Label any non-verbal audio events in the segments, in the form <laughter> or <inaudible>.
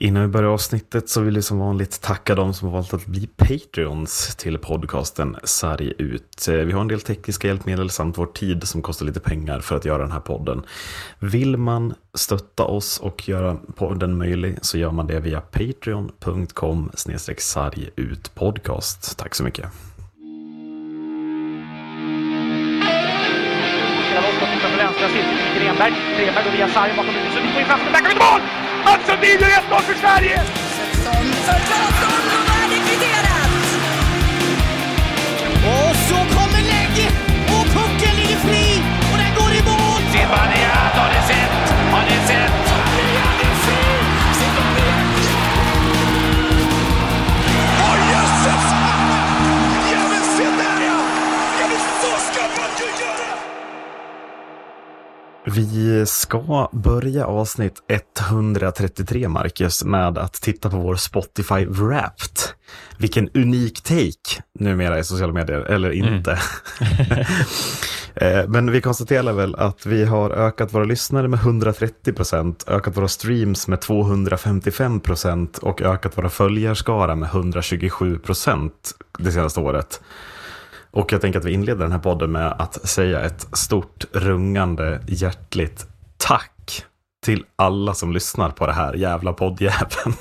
Innan vi börjar avsnittet så vill vi som vanligt tacka de som har valt att bli Patreons till podcasten Sarg ut. Vi har en del tekniska hjälpmedel samt vår tid som kostar lite pengar för att göra den här podden. Vill man stötta oss och göra podden möjlig så gör man det via patreon.com podcast. Tack så mycket. Grenberg, Grenberg går via Sarg bakom så vi får ju chansen, där kan vi mål! Mats Sundin gör 1-0 för Sverige! Vi ska börja avsnitt 133, Marcus, med att titta på vår Spotify Wrapped. Vilken unik take numera i sociala medier, eller inte. Mm. <laughs> Men vi konstaterar väl att vi har ökat våra lyssnare med 130 procent, ökat våra streams med 255 procent och ökat våra följarskara med 127 procent det senaste året. Och jag tänker att vi inleder den här podden med att säga ett stort rungande hjärtligt tack till alla som lyssnar på det här jävla poddjäveln.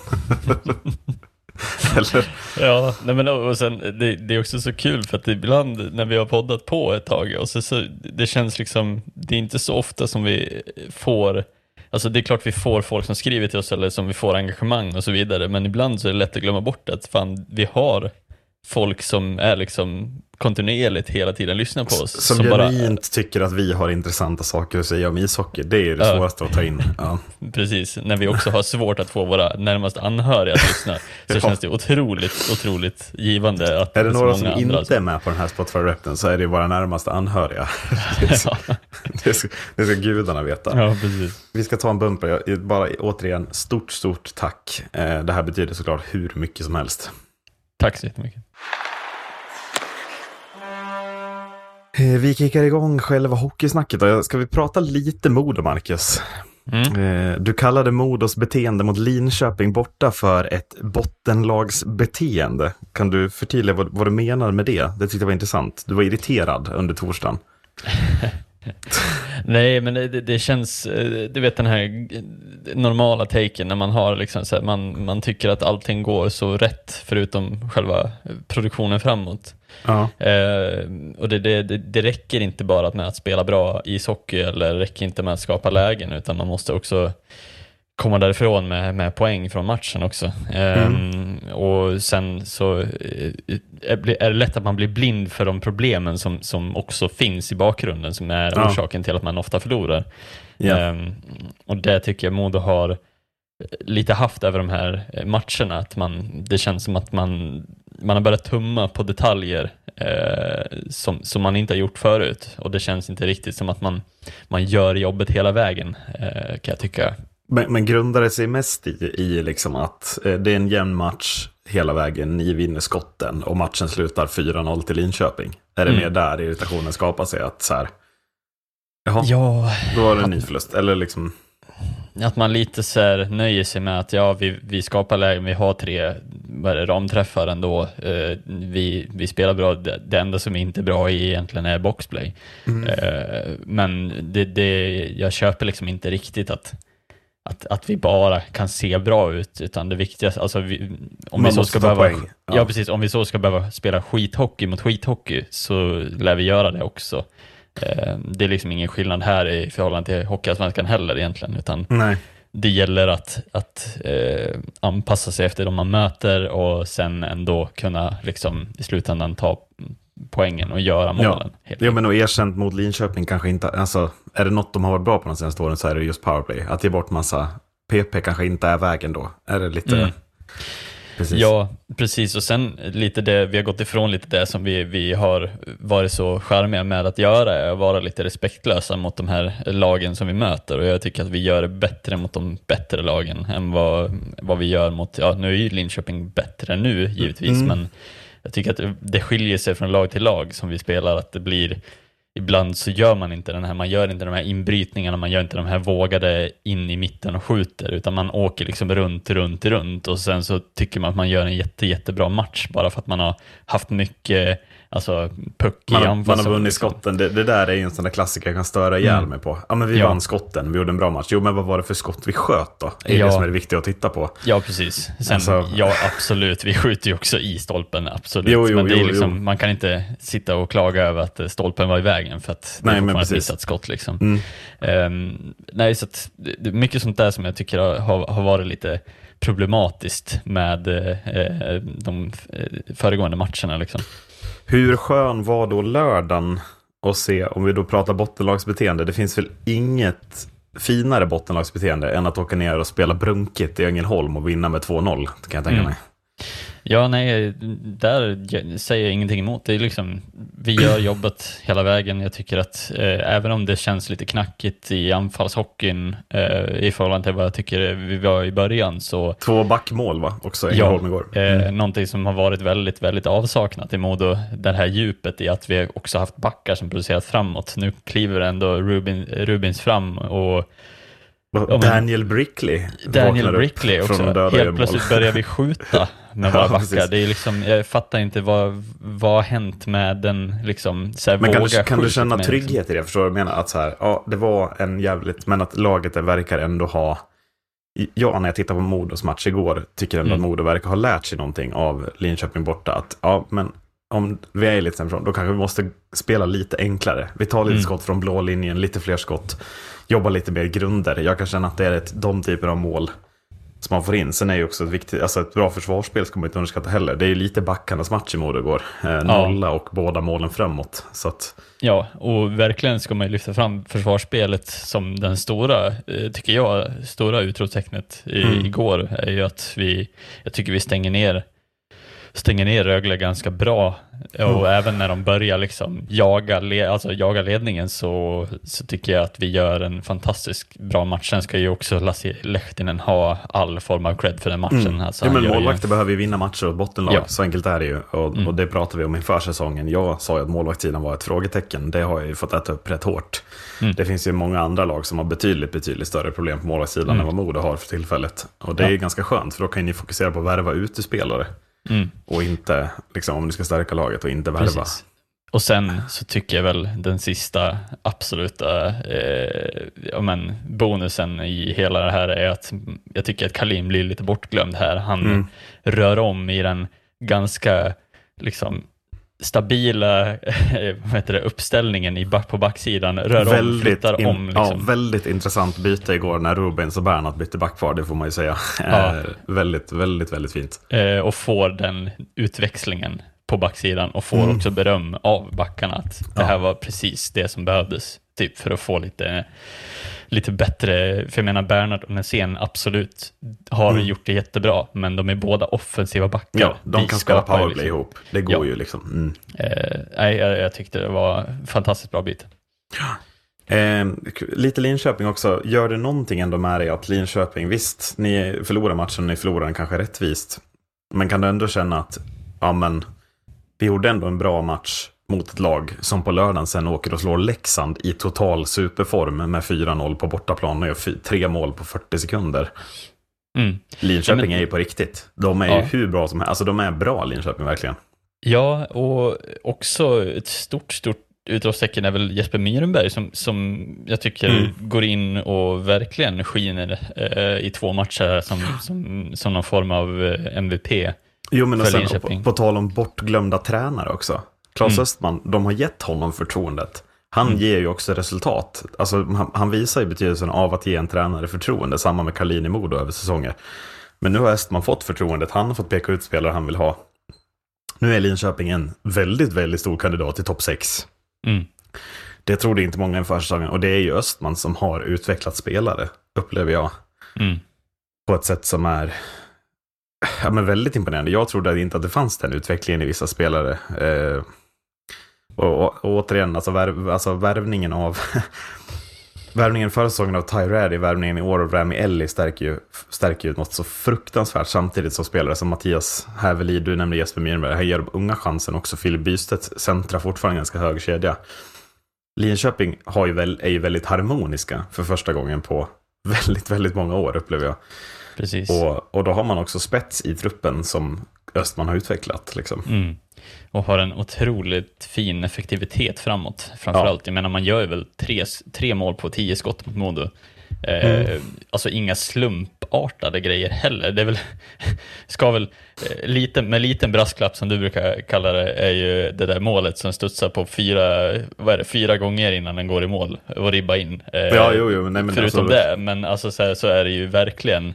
<laughs> Eller? Ja, nej men och sen, det, det, är också så kul för att ibland när vi har poddat på ett tag och så, så det känns liksom, det är inte så ofta som vi får Alltså det är klart vi får folk som skriver till oss eller som vi får engagemang och så vidare, men ibland så är det lätt att glömma bort att fan, vi har folk som är liksom kontinuerligt hela tiden lyssnar på oss. Som, som genuint bara... tycker att vi har intressanta saker att säga om ishockey. Det är det ja. svåraste att ta in. <laughs> Ja. Precis, när vi också har svårt att få våra närmast anhöriga att lyssna <laughs> så ja. känns det otroligt, otroligt givande att Är det några som inte som... är med på den här Spotify-repen så är det våra närmaste anhöriga. <laughs> det, ska, det, ska, det ska gudarna veta. Ja, precis. Vi ska ta en bumper. Bara återigen, stort, stort tack. Eh, det här betyder såklart hur mycket som helst. Tack så jättemycket. Vi kickar igång själva hockeysnacket. Ska vi prata lite Modo, Marcus? Mm. Eh, du kallade Modos beteende mot Linköping borta för ett bottenlagsbeteende. Kan du förtydliga vad, vad du menar med det? Det tyckte jag var intressant. Du var irriterad under torsdagen. <laughs> <laughs> Nej, men det, det, känns, eh, du vet den här normala taken när man har liksom så här, man, man tycker att allting går så rätt förutom själva produktionen framåt. Ja. Eh, och det, det, det, räcker inte bara med att spela bra ishockey eller räcker inte med att skapa lägen utan man måste också komma därifrån med, med poäng från matchen också. Mm. Um, och sen så eh, är det lätt att man blir blind för de problemen som, som också finns i bakgrunden som är ja. orsaken till att man ofta förlorar. Yeah. Um, och det tycker jag Modo har lite haft över de här matcherna, att man, det känns som att man, man har börjat tumma på detaljer eh, som, som man inte har gjort förut och det känns inte riktigt som att man, man gör jobbet hela vägen, eh, kan jag tycka. Men, men det sig mest i, i liksom att eh, det är en jämn match hela vägen, ni vinner skotten och matchen slutar 4-0 till Linköping? Är det mm. mer där irritationen skapar sig? Att så här, jaha, ja, då var det en ny förlust? Eller liksom... Att man lite så här nöjer sig med att ja, vi, vi skapar lägen, vi har tre det, ramträffar ändå. Uh, vi, vi spelar bra, det, enda som inte är bra i egentligen är boxplay. Mm. Uh, men det, det, jag köper liksom inte riktigt att att, att vi bara kan se bra ut, utan det viktigaste, alltså vi, om vi så ska behöva, ja. ja. precis, om vi så ska behöva spela skithockey mot skithockey så lär vi göra det också. Eh, det är liksom ingen skillnad här i förhållande till Hockeyallsvenskan heller egentligen, utan Nej. det gäller att, att eh, anpassa sig efter de man möter och sen ändå kunna liksom i slutändan ta poängen och göra målen. Ja, ja men och erkänt mot Linköping kanske inte, alltså är det något de har varit bra på de senaste åren så är det just powerplay. Att ge bort massa PP kanske inte är vägen då. Är det lite... Mm. Precis. Ja, precis. Och sen lite det, vi har gått ifrån lite det som vi, vi har varit så charmiga med att göra, är att vara lite respektlösa mot de här lagen som vi möter. Och jag tycker att vi gör det bättre mot de bättre lagen än vad, vad vi gör mot, ja nu är ju Linköping bättre nu givetvis, mm. men jag tycker att det skiljer sig från lag till lag som vi spelar, att det blir ibland så gör man inte den här, man gör inte de här inbrytningarna, man gör inte de här vågade in i mitten och skjuter, utan man åker liksom runt, runt, runt och sen så tycker man att man gör en jätte, jättebra match bara för att man har haft mycket Alltså puck man, i Man har vunnit skotten. Det, det, där är ju en sån där klassiker jag kan störa ihjäl mm. mig på. Ja, men vi ja. vann skotten, vi gjorde en bra match. Jo, men vad var det för skott vi sköt då? Det är ja. det som är det viktiga att titta på. Ja, precis. Sen, alltså... ja, absolut. Vi skjuter ju också i stolpen, absolut. Jo, jo, men det är liksom, man kan inte sitta och klaga över att stolpen var i vägen för att det nej, är ett missat skott. Liksom. Mm. Um, nej, så att, det är mycket sånt där som jag tycker har, har varit lite problematiskt med eh, de eh, föregående matcherna. Liksom. Hur skön var då lördagen att se, om vi då pratar bottenlagsbeteende, det finns väl inget finare bottenlagsbeteende än att åka ner och spela brunkigt i Ängelholm och vinna med 2-0, kan jag tänka mm. Ja, nej, där säger jag ingenting emot. Det är liksom, vi gör <clears throat> jobbet hela vägen. Jag tycker att eh, även om det känns lite knackigt i anfallshockeyn eh, i förhållande till vad jag tycker vi var i början så... Två backmål va, också i ja, igår. Eh, mm. Eh, någonting som har varit väldigt, väldigt avsaknat i Modo, det här djupet i att vi också haft backar som producerat framåt. Nu kliver ändå Rubin, Rubins fram och Daniel Brickley Daniel Brickley också. Helt plötsligt börjar vi skjuta <laughs> med våra backar. Det är liksom, jag fattar inte vad, vad har hänt med den, liksom, så här, Men kan, du, kan du känna liksom. trygghet liksom. i det? Förstår du vad jag menar? Att så här, ja, det var en jävligt, men att laget verkar ändå ha, ja, när jag tittar på Modos match igår, tycker ändå mm. att Modo verkar ha lärt sig någonting av Linköping borta. Att, ja, men om vi är lite sämre då kanske vi måste spela lite enklare. Vi tar lite mm. skott från blå linjen, lite fler skott, jobba lite mer grunder. Jag kan känna att det är ett, de typer av mål som man får in. Sen är ju också ett, viktigt, alltså ett bra försvarsspel ska man inte underskatta heller. Det är ju lite backarnas match i Modo. Eh, nolla ja. och båda målen framåt. Så att... Ja, och verkligen ska man ju lyfta fram försvarsspelet som den stora, eh, tycker jag, stora utropstecknet mm. igår är ju att vi, jag tycker vi stänger ner stänger ner Rögle ganska bra. Och mm. även när de börjar liksom jaga, le alltså jaga ledningen så, så tycker jag att vi gör en fantastiskt bra match. Sen ska ju också Lassi Lehtinen ha all form av cred för den matchen. Mm. Alltså, ja, men målvakter ju... behöver ju vinna matcher åt bottenlag, ja. så enkelt är det ju. Och, mm. och det pratade vi om inför säsongen. Jag sa ju att målvaktssidan var ett frågetecken. Det har jag ju fått äta upp rätt hårt. Mm. Det finns ju många andra lag som har betydligt, betydligt större problem på målvaktssidan mm. än vad Modo har för tillfället. Och det är ju ganska skönt, för då kan ni fokusera på att värva utespelare. Mm. Och inte, liksom, om du ska stärka laget och inte värva. Precis. Och sen så tycker jag väl den sista absoluta eh, ja, men, bonusen i hela det här är att jag tycker att Kalim blir lite bortglömd här. Han mm. rör om i den ganska liksom stabila vad heter det, uppställningen i på backsidan, rör väldigt om, flyttar in, om. Liksom. Ja, väldigt intressant byte igår när Rubens och Bernhardt bytte backpar, det får man ju säga. Ja. Eh, väldigt, väldigt, väldigt fint. Eh, och får den utväxlingen på backsidan och får mm. också beröm av backarna att det här var precis det som behövdes, typ för att få lite lite bättre, för jag menar Bernhard och Nässén absolut har mm. gjort det jättebra, men de är båda offensiva backar. Ja, de Vi kan spela powerplay liksom. ihop. Det går ja. ju liksom. Mm. Eh, nej, jag, jag, tyckte det var fantastiskt bra byte. Eh, lite Linköping också. Gör det någonting ändå med dig att Linköping, visst, ni förlorar matchen, ni förlorar den kanske rättvist. Men kan du ändå känna att, ja men, vi gjorde ändå en bra match mot ett lag som på lördagen sen åker och slår Leksand i total superform med 4-0 på bortaplan och gör tre mål på 40 sekunder. Mm. Linköping ja, men, är ju på riktigt. De är ja. ju hur bra som helst. Alltså de är bra Linköping verkligen. Ja, och också ett stort, stort utropstecken är väl Jesper Myrenberg som, som jag tycker mm. går in och verkligen skiner eh, i två matcher som, som, som någon form av eh, MVP. Jo, men och sen, på, på tal om bortglömda tränare också. Claes mm. Östman, de har gett honom förtroendet. Han mm. ger ju också resultat. Alltså, han, han, visar ju betydelsen av att ge en tränare förtroende, samma med Karlin i Modo över säsonger. Men nu har Östman fått förtroendet, han har fått peka ut spelare han vill ha. Nu är Linköping en väldigt, väldigt stor kandidat till topp 6. Mm. Det trodde inte många inför säsongen och det är ju Östman som har utvecklat spelare, upplever jag. Mm. På ett sätt som är ja, men väldigt imponerande. Jag trodde inte att det fanns den utvecklingen i vissa spelare. Eh, och, och, och, återigen, alltså, värv, alltså värvningen av <laughs> Värvningen förra säsongen av Tyrad värvningen i år av Rami Elli stärker ju, stärker ju något så fruktansvärt. Samtidigt som spelare som Mattias Hävelid, du nämnde Jesper Myrberg, här ger de unga chansen också. Filip Bystedt centrar fortfarande ganska hög kedja. Linköping har ju väl, är ju väldigt harmoniska för första gången på <laughs> väldigt, väldigt många år upplever jag. Precis. Och, och då har man också spets i truppen som Östman har utvecklat. Liksom. Mm. Och har en otroligt fin effektivitet framåt, framförallt. Ja. Jag menar, man gör väl tre, tre mål på tio skott mot Modo. Eh, mm. Alltså inga slumpartade grejer heller. Det är väl, <laughs> ska väl, eh, lite, med liten brasklapp som du brukar kalla det, är ju det där målet som studsar på fyra, vad är det, fyra gånger innan den går i mål och ribba in. Eh, ja, jo, jo, nej, men förutom det, men alltså så, här, så är det ju verkligen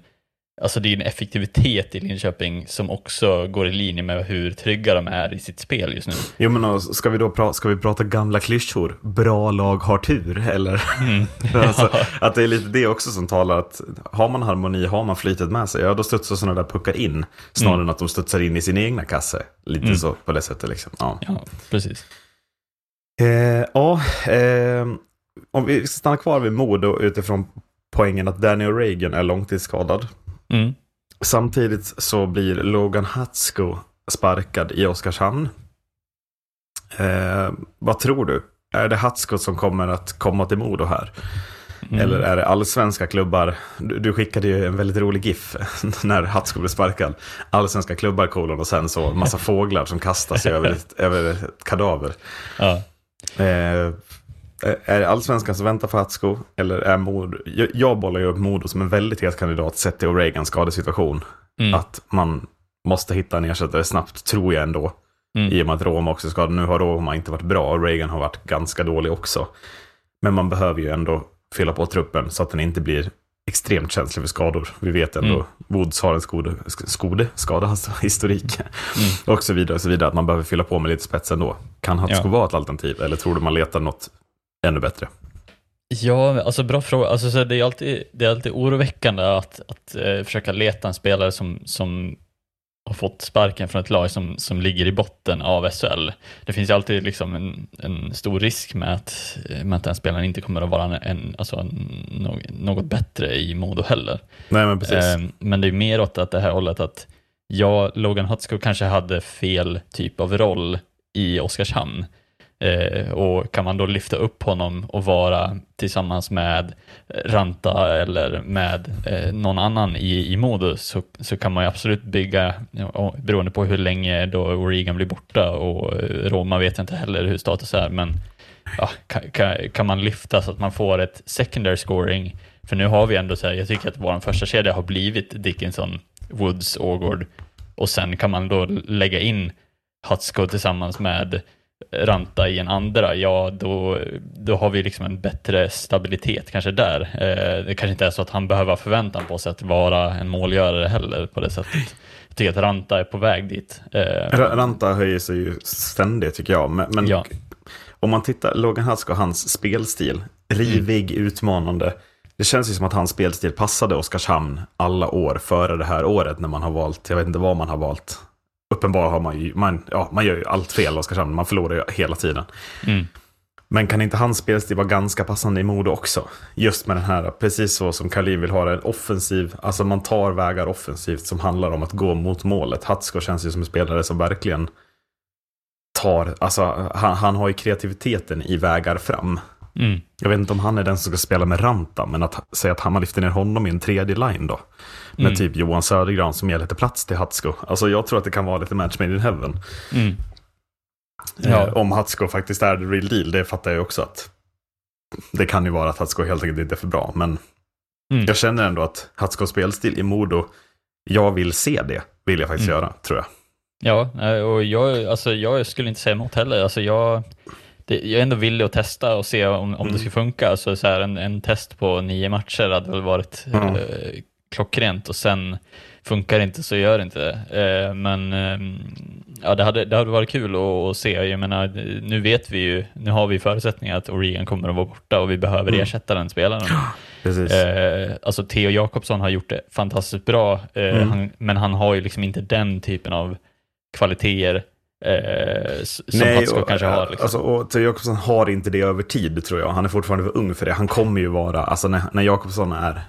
Alltså det är en effektivitet i Linköping som också går i linje med hur trygga de är i sitt spel just nu. Jo men ska vi då pra ska vi prata gamla klyschor? Bra lag har tur, eller? Mm. <laughs> alltså, <laughs> att det är lite det också som talar att har man harmoni, har man flytet med sig, ja då studsar sådana där puckar in. Snarare mm. än att de studsar in i sin egna kasse. Lite mm. så på det sättet liksom. Ja, ja precis. Eh, ja, eh, om vi stannar kvar vid Modo utifrån poängen att Daniel Reagan är långtidsskadad. Mm. Samtidigt så blir Logan Hatsko sparkad i Oskarshamn. Eh, vad tror du? Är det Hatsko som kommer att komma till Modo här? Mm. Eller är det allsvenska klubbar? Du, du, skickade ju en väldigt rolig GIF <laughs> när Hatsko blev sparkad. Allsvenska klubbar kolon och sen så massa fåglar som kastar sig <laughs> över, ett, över ett kadaver. Ja. Eh, är det allsvenskan som väntar för Hatsko? Eller är Modo... Jag, jag bollar ju upp Modo som en väldigt het kandidat sett till O'Regans skadesituation. Mm. Att man måste hitta en ersättare snabbt, tror jag ändå. Mm. I och med att Roma också skadad. Nu har Roma inte varit bra och Reagan har varit ganska dålig också. Men man behöver ju ändå fylla på truppen så att den inte blir extremt känslig för skador. Vi vet ändå, mm. Woods har en skode, skode skada, alltså <laughs> historik. Mm. Och så vidare, och så vidare. Att man behöver fylla på med lite spets ändå. Kan Hatsko ja. vara ett alternativ? Eller tror du man letar något ännu bättre? Ja, alltså bra fråga. Alltså, så det, är alltid, det är alltid oroväckande att, att eh, försöka leta en spelare som, som har fått sparken från ett lag som, som ligger i botten av SHL. Det finns ju alltid liksom en, en stor risk med att, med att den spelaren inte kommer att vara en, en, alltså en, något bättre i Modo heller. Nej, men, precis. Eh, men det är mer åt att det här hållet att ja, Logan Hutsko kanske hade fel typ av roll i Oskarshamn. Eh, och kan man då lyfta upp honom och vara tillsammans med Ranta eller med eh, någon annan i, i modus så, så kan man ju absolut bygga, beroende på hur länge då Oregon blir borta och eh, Roma vet jag inte heller hur status är, men ja, kan, kan, kan, man lyfta så att man får ett secondary scoring, för nu har vi ändå så här, jag tycker att vår första kedja har blivit Dickinson, Woods, Ågård och sen kan man då lägga in Hutsko tillsammans med ranta i en andra, ja då, då har vi liksom en bättre stabilitet kanske där. Eh, det kanske inte är så att han behöver förväntan på sig att vara en målgörare heller på det sättet. Jag tycker att Ranta är på väg dit. Eh, Ranta höjer sig ju ständigt tycker jag. Men, men ja. om man tittar, Logan Hutsk och hans spelstil, rivig, mm. utmanande. Det känns ju som att hans spelstil passade Oskarshamn alla år före det här året när man har valt, jag vet inte vad man har valt, uppenbarligen har man ju, man, ja, man gör ju allt fel Oskarshamn, man förlorar ju hela tiden. Mm. Men kan inte hans spelstil vara ganska passande i Modo också? Just med den här, precis så som Kalin vill ha det, en offensiv, alltså man tar vägar offensivt som handlar om att gå mot målet. Hatsko känns ju som en spelare som verkligen tar, alltså han, han har ju kreativiteten i vägar fram. Mm. Jag vet inte om han är den som ska spela med Ranta, men att säga att han lyfter ner honom i en tredje line då. Med mm. typ Johan Södergran som ger lite plats till Hatsko. Alltså jag tror att det kan vara lite match made in heaven. Mm. Eh, ja. om Hatsko faktiskt är the real deal, det fattar jag också att det kan ju vara att Hatsko helt enkelt inte är för bra. Men mm. jag känner ändå att Hatskos spelstil i Modo, jag vill se det, vill jag faktiskt mm. göra, tror jag. Ja, eh, och jag, alltså, jag skulle inte säga emot heller. Alltså, jag, det, jag är ändå villig att testa och se om, om mm. det ska funka. Alltså, så här, en, en test på nio matcher hade väl varit mm. eh, klockrent och sen funkar det inte så gör det inte. Eh, men eh, ja, det, hade, det hade varit kul att, att, se. Jag menar, nu vet vi ju, nu har vi förutsättningar att Oregon kommer att vara borta och vi behöver mm. ersätta den spelaren. Precis. Eh, alltså Theo Jakobsson har gjort det fantastiskt bra, eh, mm. han, men han har ju liksom inte den typen av kvaliteter Eh, som Nej, Hatsko kanske har. Liksom. Alltså, och Theo Jakobsson har inte det över tid tror jag. Han är fortfarande för ung för det. Han kommer ju vara, alltså när, när Jakobsson är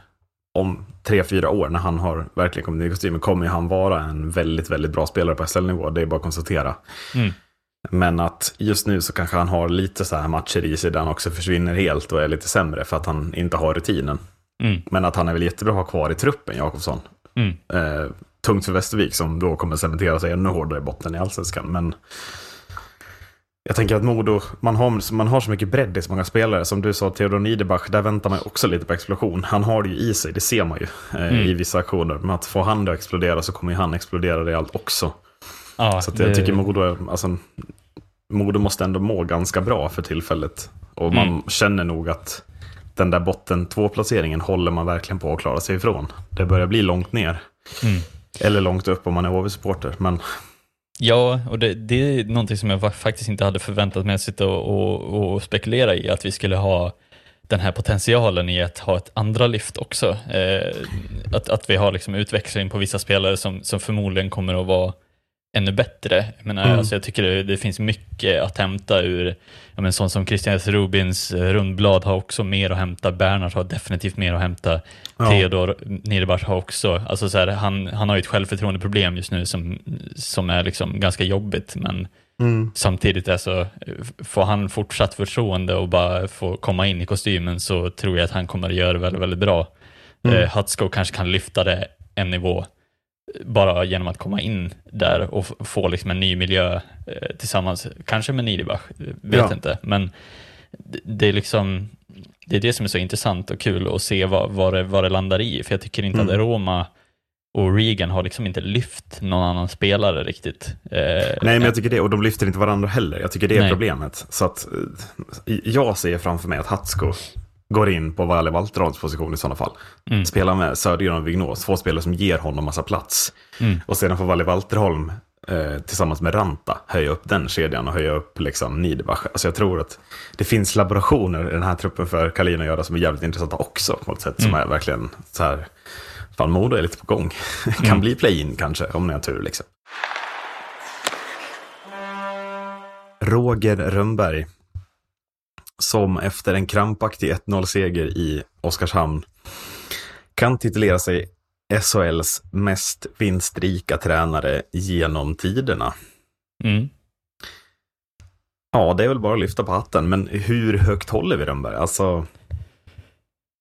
om tre, fyra år när han har verkligen kommit in i kostymen kommer han vara en väldigt, väldigt bra spelare på SL-nivå. Det är bara att konstatera. Mm. Men att just nu så kanske han har lite så här matcher i sig där han också försvinner helt och är lite sämre för att han inte har rutinen. Mm. Men att han är väl jättebra att ha kvar i truppen, Jakobsson. Mm. Eh, tungt för Västervik som då kommer cementera sig ännu hårdare i botten i allsvenskan. Men jag tänker att Modo, man har, man har så mycket bredd i så många spelare. Som du sa, Theodor Niederbach, där väntar man också lite på explosion. Han har det ju i sig, det ser man ju eh, mm. i vissa aktioner. Men att få han att explodera så kommer ju han explodera rejält också. Ja, så det... jag tycker Modo, alltså, Modo måste ändå må ganska bra för tillfället. Och man mm. känner nog att den där botten två-placeringen håller man verkligen på att klara sig ifrån. Det börjar bli långt ner. Mm. Eller långt upp om man är HV-supporter. Men... Ja, och det, det, är någonting som jag faktiskt inte hade förväntat mig att sitta och, och, och, spekulera i, att vi skulle ha den här potentialen i att ha ett andra lyft också. Eh, att, att vi har liksom utväxling på vissa spelare som, som förmodligen kommer att vara ännu bättre. Jag, menar, mm. alltså jag tycker det, det, finns mycket att hämta ur, ja, men sånt som Christian Rubins eh, rundblad har också mer att hämta, Bernhard har definitivt mer att hämta, ja. Theodor Niederbach har också, alltså så här, han, han har ju ett självförtroendeproblem just nu som, som är liksom ganska jobbigt, men mm. samtidigt är så, får han fortsatt förtroende och bara få komma in i kostymen så tror jag att han kommer att göra det väldigt, väldigt bra. Mm. Eh, Hutsko kanske kan lyfta det en nivå bara genom att komma in där och få liksom en ny miljö eh, tillsammans, kanske med Niedibach, vet ja. inte, men det är liksom det är det som är så intressant och kul att se vad, vad, det, vad det landar i, för jag tycker inte mm. att Roma och Regan har liksom inte lyft någon annan spelare riktigt. Eh, Nej, men jag tycker det, och de lyfter inte varandra heller. Jag tycker det är nej. problemet. Så att eh, jag ser framför mig att Hatsko går in på Valle Valterholms position i sådana fall. Mm. Spelar med Södergren och Vignås, två spelare som ger honom massa plats. Mm. Och sedan får Valle Valterholm eh, tillsammans med Ranta höja upp den kedjan och höja upp liksom Niederbach. Alltså jag tror att det finns laborationer i den här truppen för Kalin att göra som är jävligt intressanta också på ett sätt mm. som är verkligen så här, fan Modo är lite på gång. <laughs> kan mm. bli play-in kanske om ni har tur liksom. Roger Rönnberg som efter en krampaktig 1-0-seger i Oskarshamn kan titulera sig SHLs mest vinstrika tränare genom tiderna. Mm. Ja, det är väl bara att lyfta på hatten, men hur högt håller vi Rönnberg? Alltså...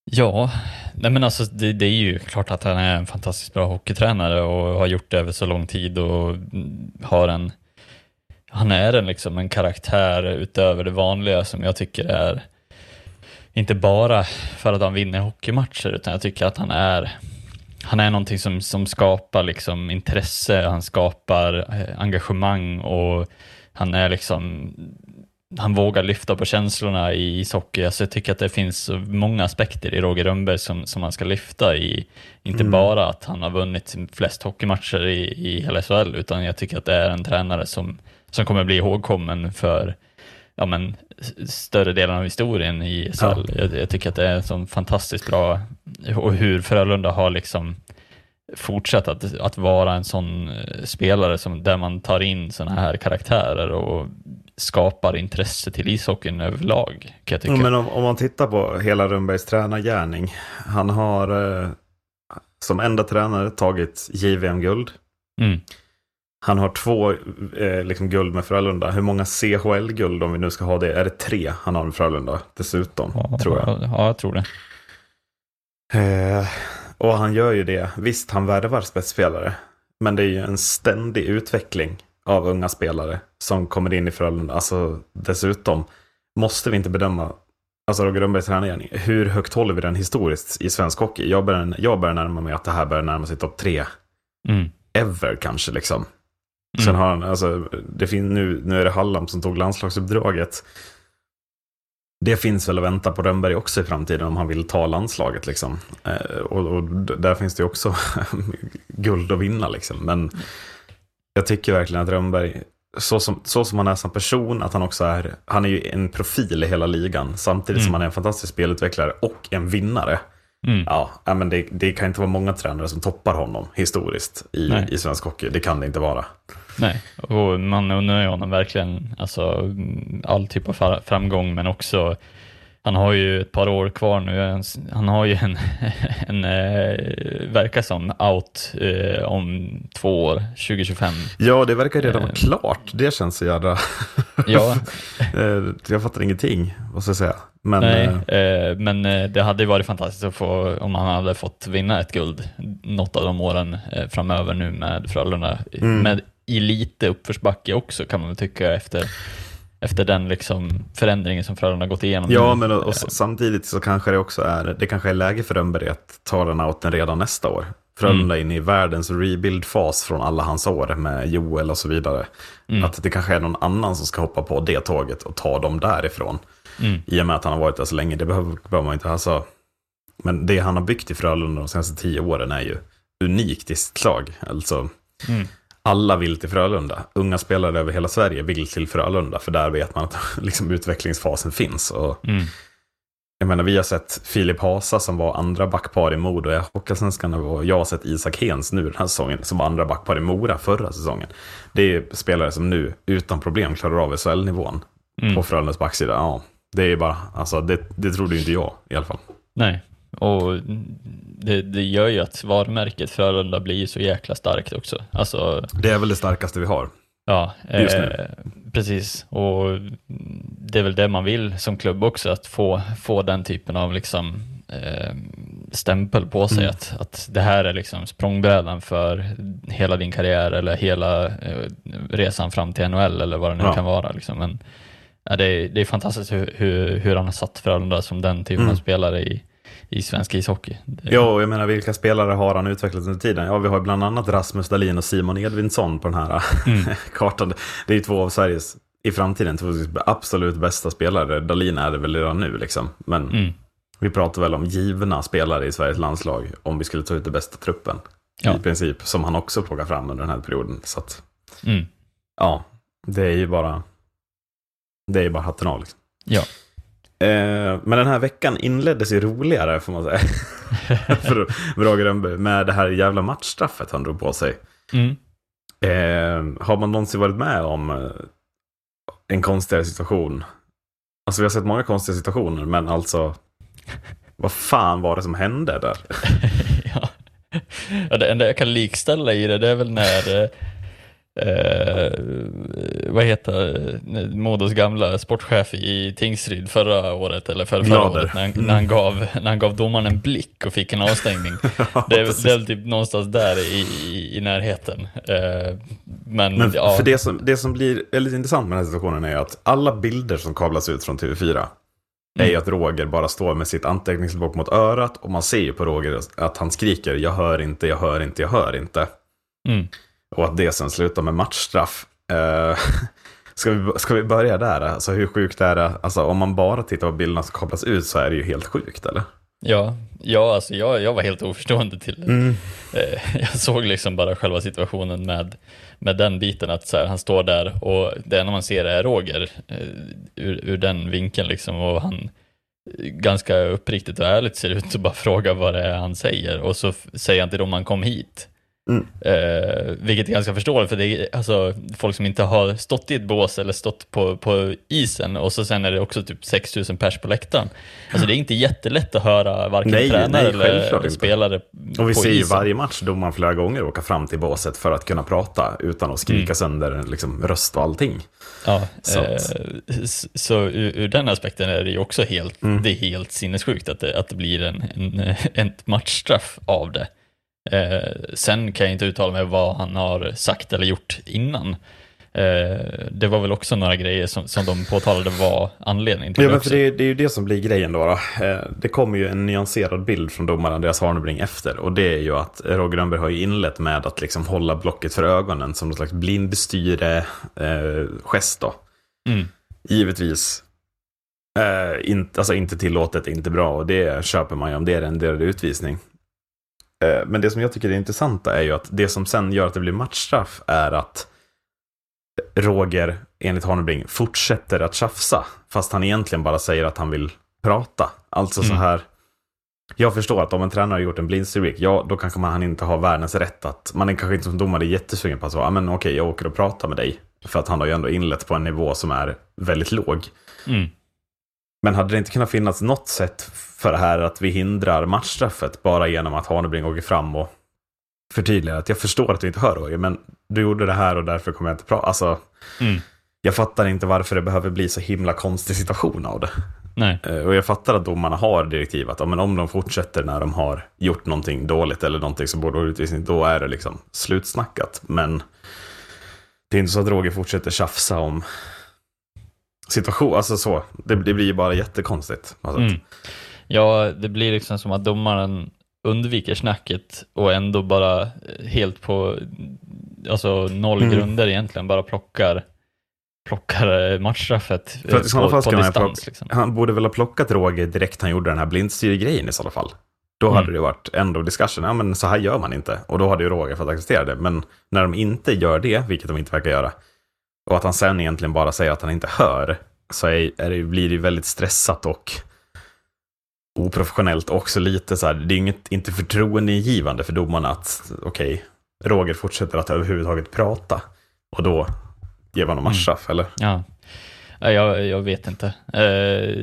Ja, nej men alltså det, det, är ju klart att han är en fantastiskt bra hockeytränare och har gjort det över så lång tid och har en han är en, liksom, en karaktär utöver det vanliga som jag tycker är inte bara för att han vinner hockeymatcher utan jag tycker att han är han är någonting som, som skapar liksom intresse, han skapar eh, engagemang och han är liksom han vågar lyfta på känslorna i ishockey. Alltså jag tycker att det finns många aspekter i Roger Rönnberg som, som man ska lyfta i. Inte mm. bara att han har vunnit flest hockeymatcher i, i hela SHL, utan jag tycker att det är en tränare som, som kommer bli ihågkommen för ja, men, större delen av historien i SHL. Ja. Jag, jag, tycker att det är så fantastiskt bra och hur Frölunda har liksom fortsatt att, att vara en sån eh, spelare som, där man tar in sådana här karaktärer och skapar intresse till ishockeyn överlag. Kan jag tycka. Ja, men om, om, man tittar på hela Rönnbergs tränargärning. Han har eh, som enda tränare tagit JVM-guld. Mm. Han har två eh, liksom guld med Frölunda. Hur många CHL-guld, om vi nu ska ha det, är det tre han har med Frölunda dessutom, ja, tror jag. Ja, jag tror det. Eh, och han gör ju det. Visst, han värvar spetsspelare. Men det är ju en ständig utveckling av unga spelare som kommer in i Frölunda. Alltså dessutom måste vi inte bedöma Alltså Roger Rönnbergs tränargärning. Hur högt håller vi den historiskt i svensk hockey? Jag börjar, jag börjar närma mig att det här börjar närma sig topp tre. Mm. Ever kanske liksom. Mm. Sen har han, alltså, det fin, nu, nu är det Hallam som tog landslagsuppdraget. Det finns väl att vänta på Rönnberg också i framtiden om han vill ta landslaget. Liksom. Eh, och, och, där finns det också <laughs> guld att vinna. Liksom. Men jag tycker verkligen att Rönnberg, så som, så som han är som person, att han också är, han är ju en profil i hela ligan. Samtidigt mm. som han är en fantastisk spelutvecklare och en vinnare. Mm. Ja, men det, det, kan inte vara många tränare som toppar honom historiskt i, i svensk hockey. Det kan det inte vara. Nej, och man undrar ju honom verkligen alltså, all typ av framgång men också han har ju ett par år kvar nu. Han har ju en, <laughs> en eh, verkar som out eh, om två år, 2025. Ja, det verkar redan vara eh. klart. Det känns så jävla... <laughs> ja. <laughs> Eh, jag fattar ingenting, vad ska jag säga. Men, Nej, eh, men det hade ju varit fantastiskt att få, om han hade fått vinna ett guld något av de åren framöver nu med Frölunda. Mm. Med i lite uppförsbacke också kan man väl tycka efter efter den liksom förändringen som Frölunda gått igenom. Ja, men och, och samtidigt så kanske det också är, det kanske är läge för Rönnberg att ta den outen redan nästa år. Frölunda mm. in i världens rebuild-fas från alla hans år med Joel och så vidare. Mm. Att det kanske är någon annan som ska hoppa på det tåget och ta dem därifrån. Mm. I och med att han har varit där så länge, det behöver, behöver man inte ha. Så. Men det han har byggt i Frölunda de senaste tio åren är ju unikt i sitt slag. Alltså, mm alla vill till Frölunda. Unga spelare över hela Sverige vill till Frölunda, för där vet man att <laughs> liksom, utvecklingsfasen finns. Och, mm. Jag menar, vi har sett Filip Hasa som var andra backpar i Modo i Hockeyallsvenskan och jag har sett Isak Hens nu den här säsongen som var andra backpar i Mora förra säsongen. Det är spelare som nu utan problem klarar av SHL-nivån mm. på Frölundas backsida. Ja, det är bara, alltså det, det trodde inte jag i alla fall. Nej, och det, det gör ju att varumärket Frölunda blir så jäkla starkt också. Alltså, det är väl det starkaste vi har. Ja, Just nu. Eh, precis. Och det är väl det man vill som klubb också, att få, få den typen av liksom, eh, stämpel på sig. Mm. Att, att det här är liksom språngbrädan för hela din karriär eller hela eh, resan fram till NHL eller vad det nu ja. kan vara. Liksom. Men, ja, det, är, det är fantastiskt hur, hur, hur han har satt Frölunda som den typen mm. av spelare i, i svensk ishockey. Ja, jag menar vilka spelare har han utvecklat under tiden? Ja, vi har bland annat Rasmus Dahlin och Simon Edvinsson på den här mm. <laughs> kartan. Det är ju två av Sveriges, i framtiden, två absolut bästa spelare. Dahlin är det väl redan nu liksom. Men mm. vi pratar väl om givna spelare i Sveriges landslag om vi skulle ta ut den bästa truppen. Ja. I princip, som han också plockar fram under den här perioden. Så att, mm. ja, det är ju bara, det är ju bara hatten av liksom. Ja. Eh, men den här veckan inleddes ju roligare får man säga. <laughs> för Roger Rönnberg med det här jävla matchstraffet han drog på sig. Mm. Eh, har man någonsin varit med om eh, en konstigare situation? Alltså vi har sett många konstiga situationer, men alltså vad fan var det som hände där? <laughs> ja. det enda jag kan likställa i det, det är väl när eh, vad heter Modos gamla sportchef i Tingsryd förra året, eller förra, förra året, när han, när, han gav, när han gav domaren en blick och fick en avstängning. <laughs> ja, det, är, det är typ någonstans där i, i, i närheten. Eh, men, men ja. för det som, det som blir väldigt intressant med den här situationen är att alla bilder som kablas ut från TV4 mm. är ju att Roger bara står med sitt anteckningsblock mot örat och man ser ju på Roger att han skriker jag hör inte, jag hör inte, jag hör inte. Mm. Och att det sen slutar med matchstraff. Uh, <laughs> ska, vi, ska vi börja där? Alltså hur sjukt är det? Alltså om man bara tittar på bilderna som kopplas ut så är det ju helt sjukt eller? Ja, ja alltså jag, jag var helt oförstående till det. Mm. Uh, <laughs> jag såg liksom bara själva situationen med, med den biten att så här, han står där och det enda man ser är Roger uh, ur, ur den vinkeln liksom och han ganska uppriktigt och ärligt ser ut att bara fråga vad det är han säger och så säger han till dem han kom hit. Mm. Eh, vilket är ganska förståeligt för det är alltså, folk som inte har stått i ett bås eller stått på, på isen och så sen är det också typ 6000 pers på läktaren. Alltså det är inte jättelätt att höra varken nej, tränare nej, eller spelare Och vi ser ju varje match domaren flera gånger åka fram till båset för att kunna prata utan att skrika mm. sönder liksom, röst och allting. Ja, så, eh, så ur, ur, den aspekten är det ju också helt, mm. det helt sinnessjukt att det, att det blir en, en, <laughs> en matchstraff av det. Eh, sen kan jag inte uttala mig vad han har sagt eller gjort innan. Eh, det var väl också några grejer som, som de påtalade var anledningen till ja, det också. Det, det är ju det som blir grejen då. då. Eh, det kommer ju en nyanserad bild från domaren Andreas Harnebring efter. Och det är ju att Roger Rönnberg har ju inlett med att liksom hålla blocket för ögonen som någon slags blindstyre-gest eh, Mm. Givetvis eh, inte, alltså inte tillåtet, inte bra. Och det köper man ju om det är en del utvisning. Eh, men det som jag tycker är intressanta är ju att det som sen gör att det blir matchstraff är att Roger, enligt Harnebring, fortsätter att tjafsa. Fast han egentligen bara säger att han vill prata. Alltså mm. så här. Jag förstår att om en tränare har gjort en blindstreak, ja då kanske man inte har världens rätt att, man är kanske inte som domare jättesugen på att säga, men okej jag åker och pratar med dig. För att han har ju ändå inlett på en nivå som är väldigt låg. Mm. Men hade det inte kunnat finnas något sätt för det här att vi hindrar matchstraffet bara genom att Hanebring åker fram och förtydligar att jag förstår att du inte hör Roger, men du gjorde det här och därför kommer jag inte prata. Alltså, mm. Jag fattar inte varför det behöver bli så himla konstig situation av det. Nej. Eh, och jag fattar att domarna har direktiv att om de fortsätter när de har gjort någonting dåligt eller någonting som borde utvisning, då är det liksom slutsnackat. Men det är inte så att Roger fortsätter tjafsa om situation, alltså så. Det, det blir ju bara jättekonstigt. Alltså. Mm. Ja, det blir liksom som att domaren undviker snacket och ändå bara helt på alltså noll mm. grunder egentligen bara plockar plockar matchstraffet För att i sådana fall på distans. Plocka, liksom. Han borde väl ha plockat Roger direkt han gjorde den här blindstyrgrejen i sådana fall. Då mm. hade det varit end of discussion. Ja, men så här gör man inte. Och då hade ju Roger fått acceptera det. Men när de inte gör det, vilket de inte verkar göra, och att han sen egentligen bara säger att han inte hör, så är, är det, blir det ju väldigt stressat och oprofessionellt. Också lite så här, det är inget, inte förtroendeingivande för domarna att, okej, okay, Roger fortsätter att överhuvudtaget prata. Och då ger man honom matchstraff, mm. eller? Ja. Jag, jag vet inte. Eh,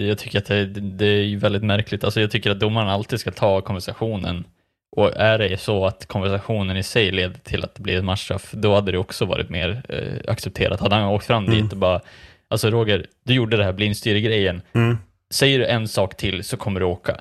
jag tycker att det, det är väldigt märkligt. Alltså jag tycker att domaren alltid ska ta konversationen. Och är det så att konversationen i sig leder till att det blir ett matchstraff, då hade det också varit mer eh, accepterat. Hade han åkt fram mm. dit och bara, alltså Roger, du gjorde det här blindstyre-grejen. Mm. Säger du en sak till så kommer du åka.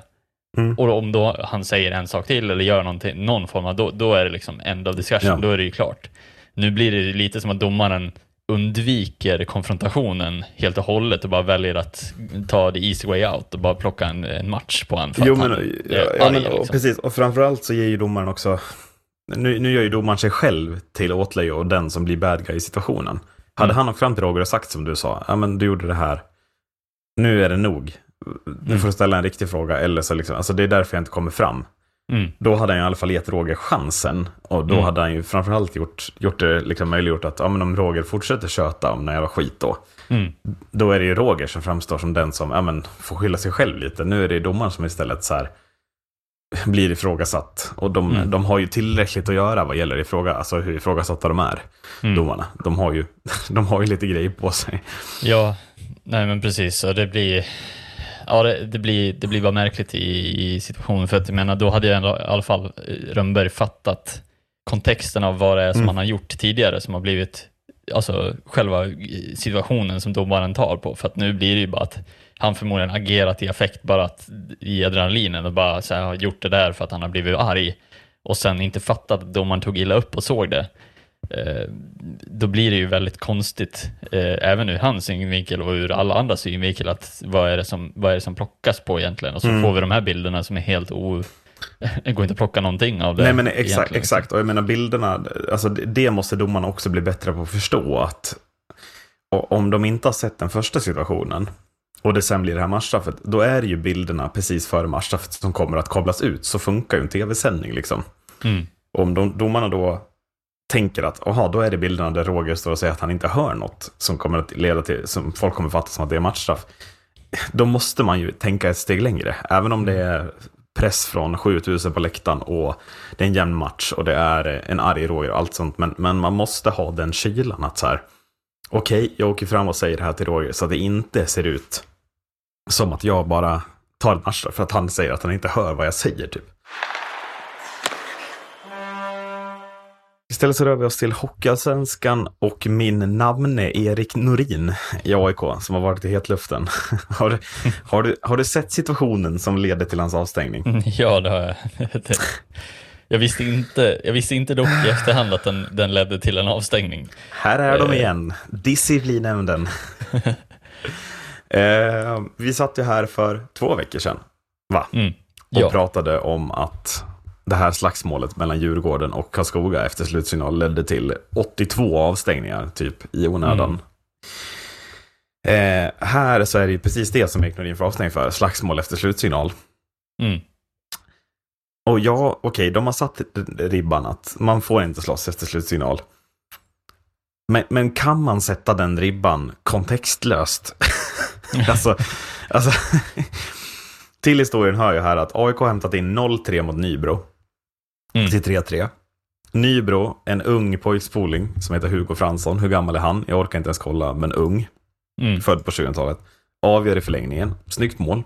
Mm. Och om då han säger en sak till eller gör någon form av, då, då är det liksom end of discussion, ja. då är det ju klart. Nu blir det lite som att domaren undviker konfrontationen helt och hållet och bara väljer att ta the easy way out och bara plocka en, en match på honom. Jo, men, han ja, ja, men liksom. precis. Och framförallt så ger ju domaren också, nu, nu gör ju domaren sig själv till åtlöje och den som blir bad guy i situationen. Hade mm. han åkt fram till Roger och sagt som du sa, ja men du gjorde det här, nu är det nog. Nu mm. får du ställa en riktig fråga, eller så liksom, alltså det är därför jag inte kommer fram. Mm. Då hade han i alla fall gett Roger chansen. Och då mm. hade han ju framförallt gjort, gjort det liksom möjliggjort att ja, men om Roger fortsätter köta om när jag var skit då. Mm. Då är det ju Roger som framstår som den som ja, men, får skylla sig själv lite. Nu är det domaren som istället så här, blir ifrågasatt. Och de, mm. de har ju tillräckligt att göra vad gäller ifråga, alltså hur ifrågasatta de är, mm. domarna. De har, ju, <laughs> de har ju lite grejer på sig. Ja, nej men precis. Och det blir Ja, det, det, blir, det blir bara märkligt i, i situationen, för att jag menar, då hade jag i alla fall eh, Rönnberg fattat kontexten av vad det är som mm. han har gjort tidigare som har blivit alltså själva situationen som domaren tar på. För att nu blir det ju bara att han förmodligen agerat i affekt bara att, i adrenalinen och bara så här, har gjort det där för att han har blivit arg och sen inte fattat att domaren tog illa upp och såg det. Eh, då blir det ju väldigt konstigt, eh, även ur hans synvinkel och ur alla andra synvinkel, att vad är det som, vad är det som plockas på egentligen? Och så mm. får vi de här bilderna som är helt o... <laughs> Det går inte att plocka någonting av det. Nej men exakt, exakt. och jag menar bilderna, alltså det måste domarna också bli bättre på att förstå att om de inte har sett den första situationen och det sen blir det här matchstraffet, då är det ju bilderna precis före matchstraffet som kommer att kablas ut. Så funkar ju en tv-sändning liksom. Mm. Om de, domarna då tänker att aha, då är det bilderna där Roger står och säger att han inte hör något som kommer att leda till, som folk kommer fatta som att det är matchstraff. Då måste man ju tänka ett steg längre. Även om det är press från 7000 på läktaren och det är en jämn match och det är en arg Roger och allt sånt. Men, men man måste ha den kylan att så här, okej, okay, jag åker fram och säger det här till Roger så att det inte ser ut som att jag bara tar ett matchstraff för att han säger att han inte hör vad jag säger typ. Istället så rör vi oss till Hockeyallsvenskan och min namne Erik Norin i AIK som har varit i hetluften. <laughs> har, du, har, du, har du sett situationen som leder till hans avstängning? Mm, ja, det har jag. <laughs> Jag visste inte, jag visste inte dock i efterhand att den, den ledde till en avstängning. Här är de eh. igen, disciplinnämnden. <laughs> eh, vi satt ju här för två veckor sedan, va? Mm, ja. Och pratade om att det här slagsmålet mellan Djurgården och Karlskoga efter slutsignal ledde till 82 avstängningar typ i onödan. Mm. Eh, här så är det ju precis det som Erik Nordin får avstängning för, slagsmål efter slutsignal. Mm. Och ja, okej, okay, de har satt ribban att man får inte slåss efter slutsignal. Men, men kan man sätta den ribban kontextlöst? <laughs> alltså, alltså <laughs> till historien hör ju här att AIK har hämtat in 0-3 mot Nybro mm. till 3-3. Nybro, en ung pojkspoling som heter Hugo Fransson. Hur gammal är han? Jag orkar inte ens kolla, men ung. Mm. Född på 20-talet. avgör i förlängningen, snyggt mål.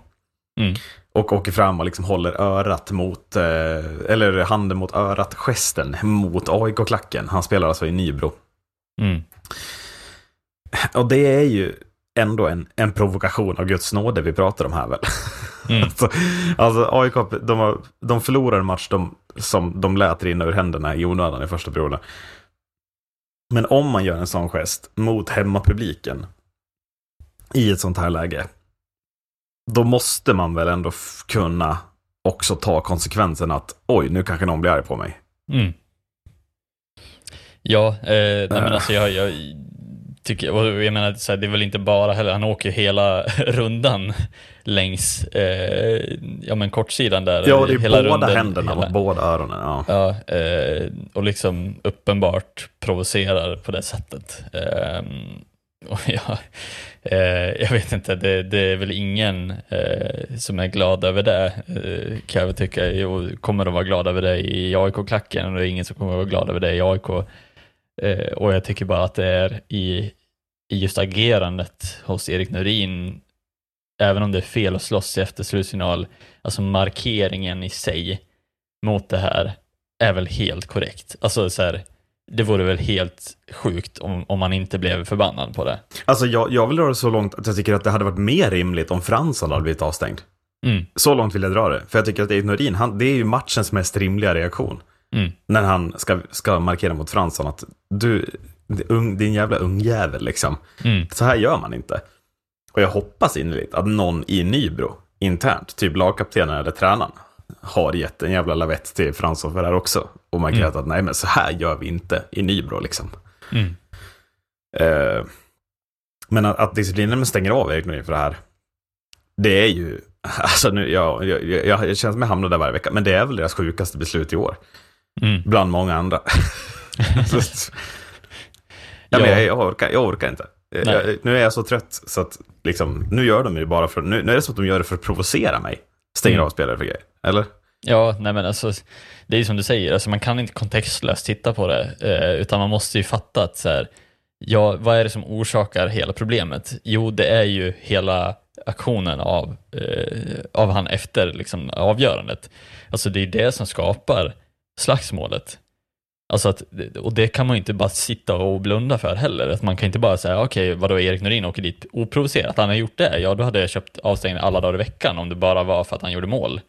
Mm. Och åker fram och liksom håller örat mot, eh, eller handen mot örat, gesten mot AIK-klacken. Han spelar alltså i Nybro. Mm. Och det är ju ändå en, en provokation av Guds nåde vi pratar om här väl. Mm. <laughs> alltså, alltså AIK, de, har, de förlorar en match de, som de lät rinna ur händerna i onödan i första perioden. Men om man gör en sån gest mot hemmapubliken i ett sånt här läge, då måste man väl ändå kunna också ta konsekvensen att oj, nu kanske någon blir arg på mig. Mm. Ja, eh, nej, men äh. alltså jag, jag tycker, och jag menar, så här, det är väl inte bara heller, han åker hela <laughs> rundan längs eh, ja, men kortsidan där. Ja, det är hela båda runden, händerna hela, mot båda öronen. Ja, ja eh, och liksom uppenbart provocerar på det sättet. Eh, och <laughs> ja, eh, jag vet inte, det, det, är väl ingen eh, som är glad över det, eh, kan jag väl tycka. Jo, kommer att vara glad över det i AIK-klacken och det är ingen som kommer att vara glad över det i AIK. Eh, och jag tycker bara att det är i, i just agerandet hos Erik Norin, även om det är fel att slåss efter slutsignal, alltså markeringen i sig mot det här är väl helt korrekt. Alltså så här, det vore väl helt sjukt om, om man inte blev förbannad på det. Alltså jag, jag vill dra det så långt att jag tycker att det hade varit mer rimligt om Fransson hade blivit avstängd. Mm. Så långt vill jag dra det. För jag tycker att Erik Norin, han, det är ju matchens mest rimliga reaktion. Mm. När han ska, ska markera mot Fransson att du, din jävla ungjävel liksom. Mm. Så här gör man inte. Och jag hoppas innerligt att någon i Nybro internt, typ lagkaptenen eller tränaren, har gett en jävla lavett till Fransson för det här också. Och markerat mm. att nej men så här gör vi inte i Nybro liksom. Mm. Eh, men att, att disciplinen stänger av Erik Norin för det här, det är ju, <laughs> alltså nu, jag, jag, jag, jag känner mig hamnar där varje vecka, men det är väl deras sjukaste beslut i år. Mm. Bland många andra. <laughs> ja, men jag, jag, orkar, jag orkar inte. Jag, nu är jag så trött så att liksom, nu gör de det bara för, nu, nu är det så att de gör det för att provocera mig. Stänger mm. av spelare för grejer, eller? Ja, nej men alltså, det är ju som du säger, alltså man kan inte kontextlöst titta på det, eh, utan man måste ju fatta att så här, ja, vad är det som orsakar hela problemet? Jo, det är ju hela aktionen av, eh, av han efter liksom, avgörandet. Alltså det är det som skapar slagsmålet. Alltså att, och det kan man ju inte bara sitta och blunda för heller. Att man kan inte bara säga, okej, okay, vadå Erik Norin åker dit oprovocerat, han har gjort det, ja då hade jag köpt avstängning alla dagar i veckan om det bara var för att han gjorde mål.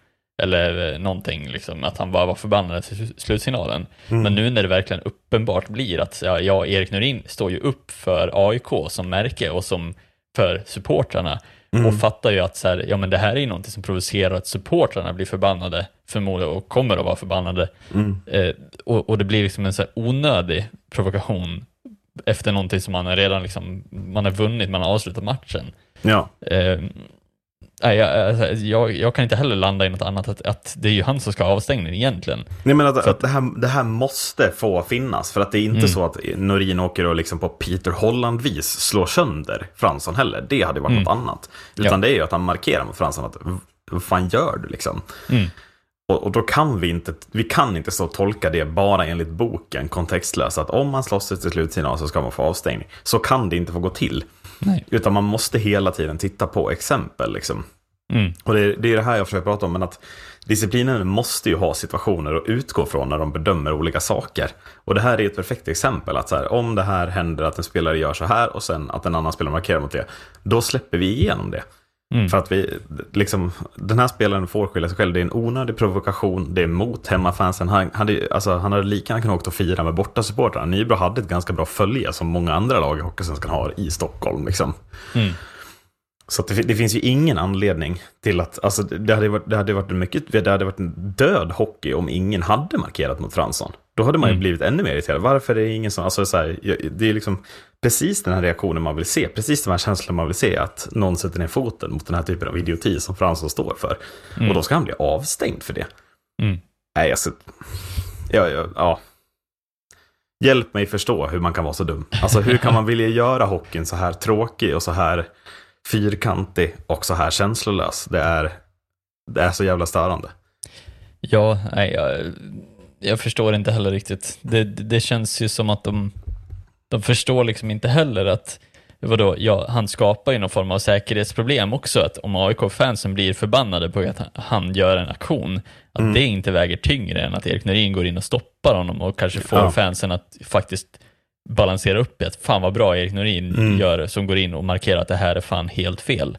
Eller någonting, liksom, att han bara var förbannad till slutsignalen. Mm. Men nu när det verkligen uppenbart blir att ja, jag Erik Norin står ju upp för AIK som märke och som för supportrarna mm. och fattar ju att så här, ja, men det här är ju någonting som provocerar att supportrarna blir förbannade förmodligen och kommer att vara förbannade. Mm. Eh, och, och, det blir liksom en så onödig provokation efter någonting som man redan liksom, man har vunnit, man har avslutat matchen. Ja. Eh, Nej, jag, alltså, jag, jag, kan inte heller landa i något annat, att, att det är ju han som ska ha avstängning egentligen. Nej, men att, att, att det, här, det, här, måste få finnas, för att det är inte mm. så att Norin åker och liksom på Peter Holland-vis slår sönder Fransson heller. Det hade varit mm. något annat. Utan ja. det är ju att han markerar mot Fransson att vad fan gör du liksom? Mm. Och, och, då kan vi inte, vi kan inte så tolka det bara enligt boken kontextlöst, att om man slåss till slutsignal så ska man få avstängning. Så kan det inte få gå till. Nej. Utan man måste hela tiden titta på exempel. Liksom. Mm. Och det, det är det här jag försöker prata om, men att disciplinen måste ju ha situationer att utgå från när de bedömer olika saker. Och det här är ett perfekt exempel, att så här, om det här händer att en spelare gör så här och sen att en annan spelare markerar mot det, då släpper vi igenom det. Mm. För att vi, liksom, den här spelaren får skylla sig själv. Det är en onödig provokation, det är mot hemmafansen. Han hade, alltså, han hade lika gärna kunnat åka och fira med bortasupportrarna. Nybro hade ett ganska bra följe som många andra lag i Hockeysvenskan har i Stockholm. Liksom. Mm. Så det, det, finns ju ingen anledning till att, alltså det hade varit, det hade varit, mycket, det hade varit en död hockey om ingen hade markerat mot Fransson. Då hade man ju mm. blivit ännu mer irriterad. Varför är det ingen som, alltså så här, det är liksom precis den här reaktionen man vill se, precis de här känslorna man vill se, att någon sätter ner foten mot den här typen av idioti som Fransson står för. Mm. Och då ska han bli avstängd för det. Mm. Nej, alltså, ja, ja, ja. Hjälp mig förstå hur man kan vara så dum. Alltså hur kan man vilja göra hockeyn så här tråkig och så här fyrkantig och så här känslolös. Det är, det är så jävla störande. Ja, nej, jag, jag förstår inte heller riktigt. Det, det känns ju som att de, de förstår liksom inte heller att vadå, ja, han skapar ju någon form av säkerhetsproblem också, att om AIK-fansen blir förbannade på att han gör en aktion, att mm. det inte väger tyngre än att Erik Norin går in och stoppar honom och kanske får ja. fansen att faktiskt balansera upp i att fan vad bra Erik Norin mm. gör som går in och markerar att det här är fan helt fel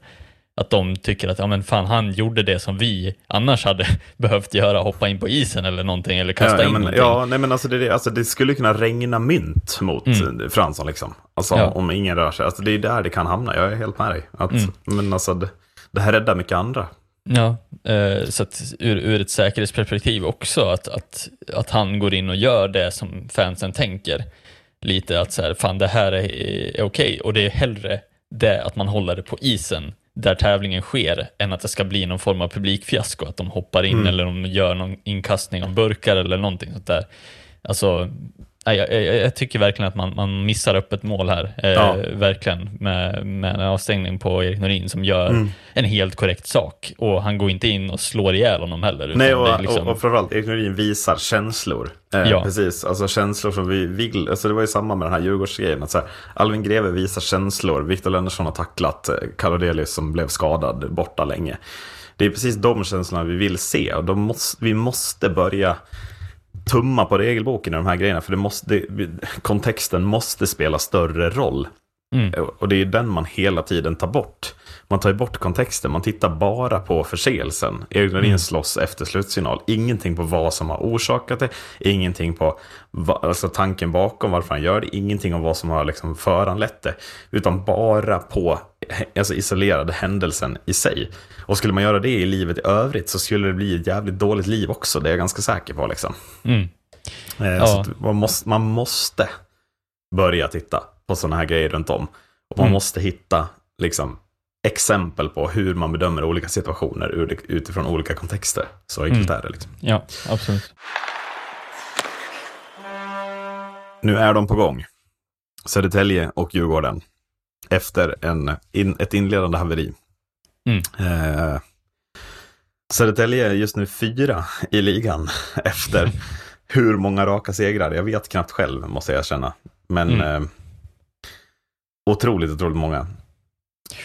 att de tycker att ja, men fan, han gjorde det som vi annars hade <laughs> behövt göra, hoppa in på isen eller någonting, eller kasta ja, in men, någonting. Ja, nej, men alltså det, alltså det skulle kunna regna mynt mot mm. Fransson, liksom. Alltså ja. om ingen rör sig. Alltså, det är där det kan hamna, jag är helt med dig. Att, mm. Men alltså, det, det här räddar mycket andra. Ja, eh, så att ur, ur ett säkerhetsperspektiv också, att, att, att han går in och gör det som fansen tänker. Lite att så här, fan det här är, är okej, okay. och det är hellre det att man håller det på isen där tävlingen sker än att det ska bli någon form av publikfiasko, att de hoppar in mm. eller de gör någon inkastning av burkar eller någonting sånt där. Alltså, jag, jag, jag tycker verkligen att man, man missar upp ett mål här, eh, ja. verkligen, med, med en avstängning på Erik Norin som gör mm. en helt korrekt sak. Och han går inte in och slår ihjäl honom heller. Nej, och, liksom... och, och framförallt Erik Norin visar känslor. Eh, ja. Precis, alltså känslor som vi vill. Alltså det var ju samma med den här Djurgårdsgrejen. Att så här, Alvin Greve visar känslor. Viktor Lennersson har tacklat eh, Karodelius som blev skadad borta länge. Det är precis de känslorna vi vill se och måste, vi måste börja tumma på regelboken i de här grejerna. För det måste, det, kontexten måste spela större roll. Mm. Och det är den man hela tiden tar bort. Man tar bort kontexten, man tittar bara på förseelsen. Erik Nordin mm. slåss efter slutsignal. Ingenting på vad som har orsakat det, ingenting på alltså, tanken bakom varför han gör det, ingenting om vad som har liksom, föranlett det. Utan bara på alltså, isolerade händelsen i sig. Och skulle man göra det i livet i övrigt så skulle det bli ett jävligt dåligt liv också, det är jag ganska säker på. Liksom. Mm. Eh, ja. Man, måste, man måste börja titta på sådana här grejer runt om. Och man mm. måste hitta liksom, exempel på hur man bedömer olika situationer utifrån olika kontexter. Så enkelt mm. är det. Liksom. Ja, absolut. Nu är de på gång. Södertälje och Djurgården. Efter en, in, ett inledande haveri. Mm. Eh, Södertälje är just nu fyra i ligan <laughs> efter <laughs> hur många raka segrar. Jag vet knappt själv, måste jag erkänna. Men mm. eh, otroligt, otroligt många.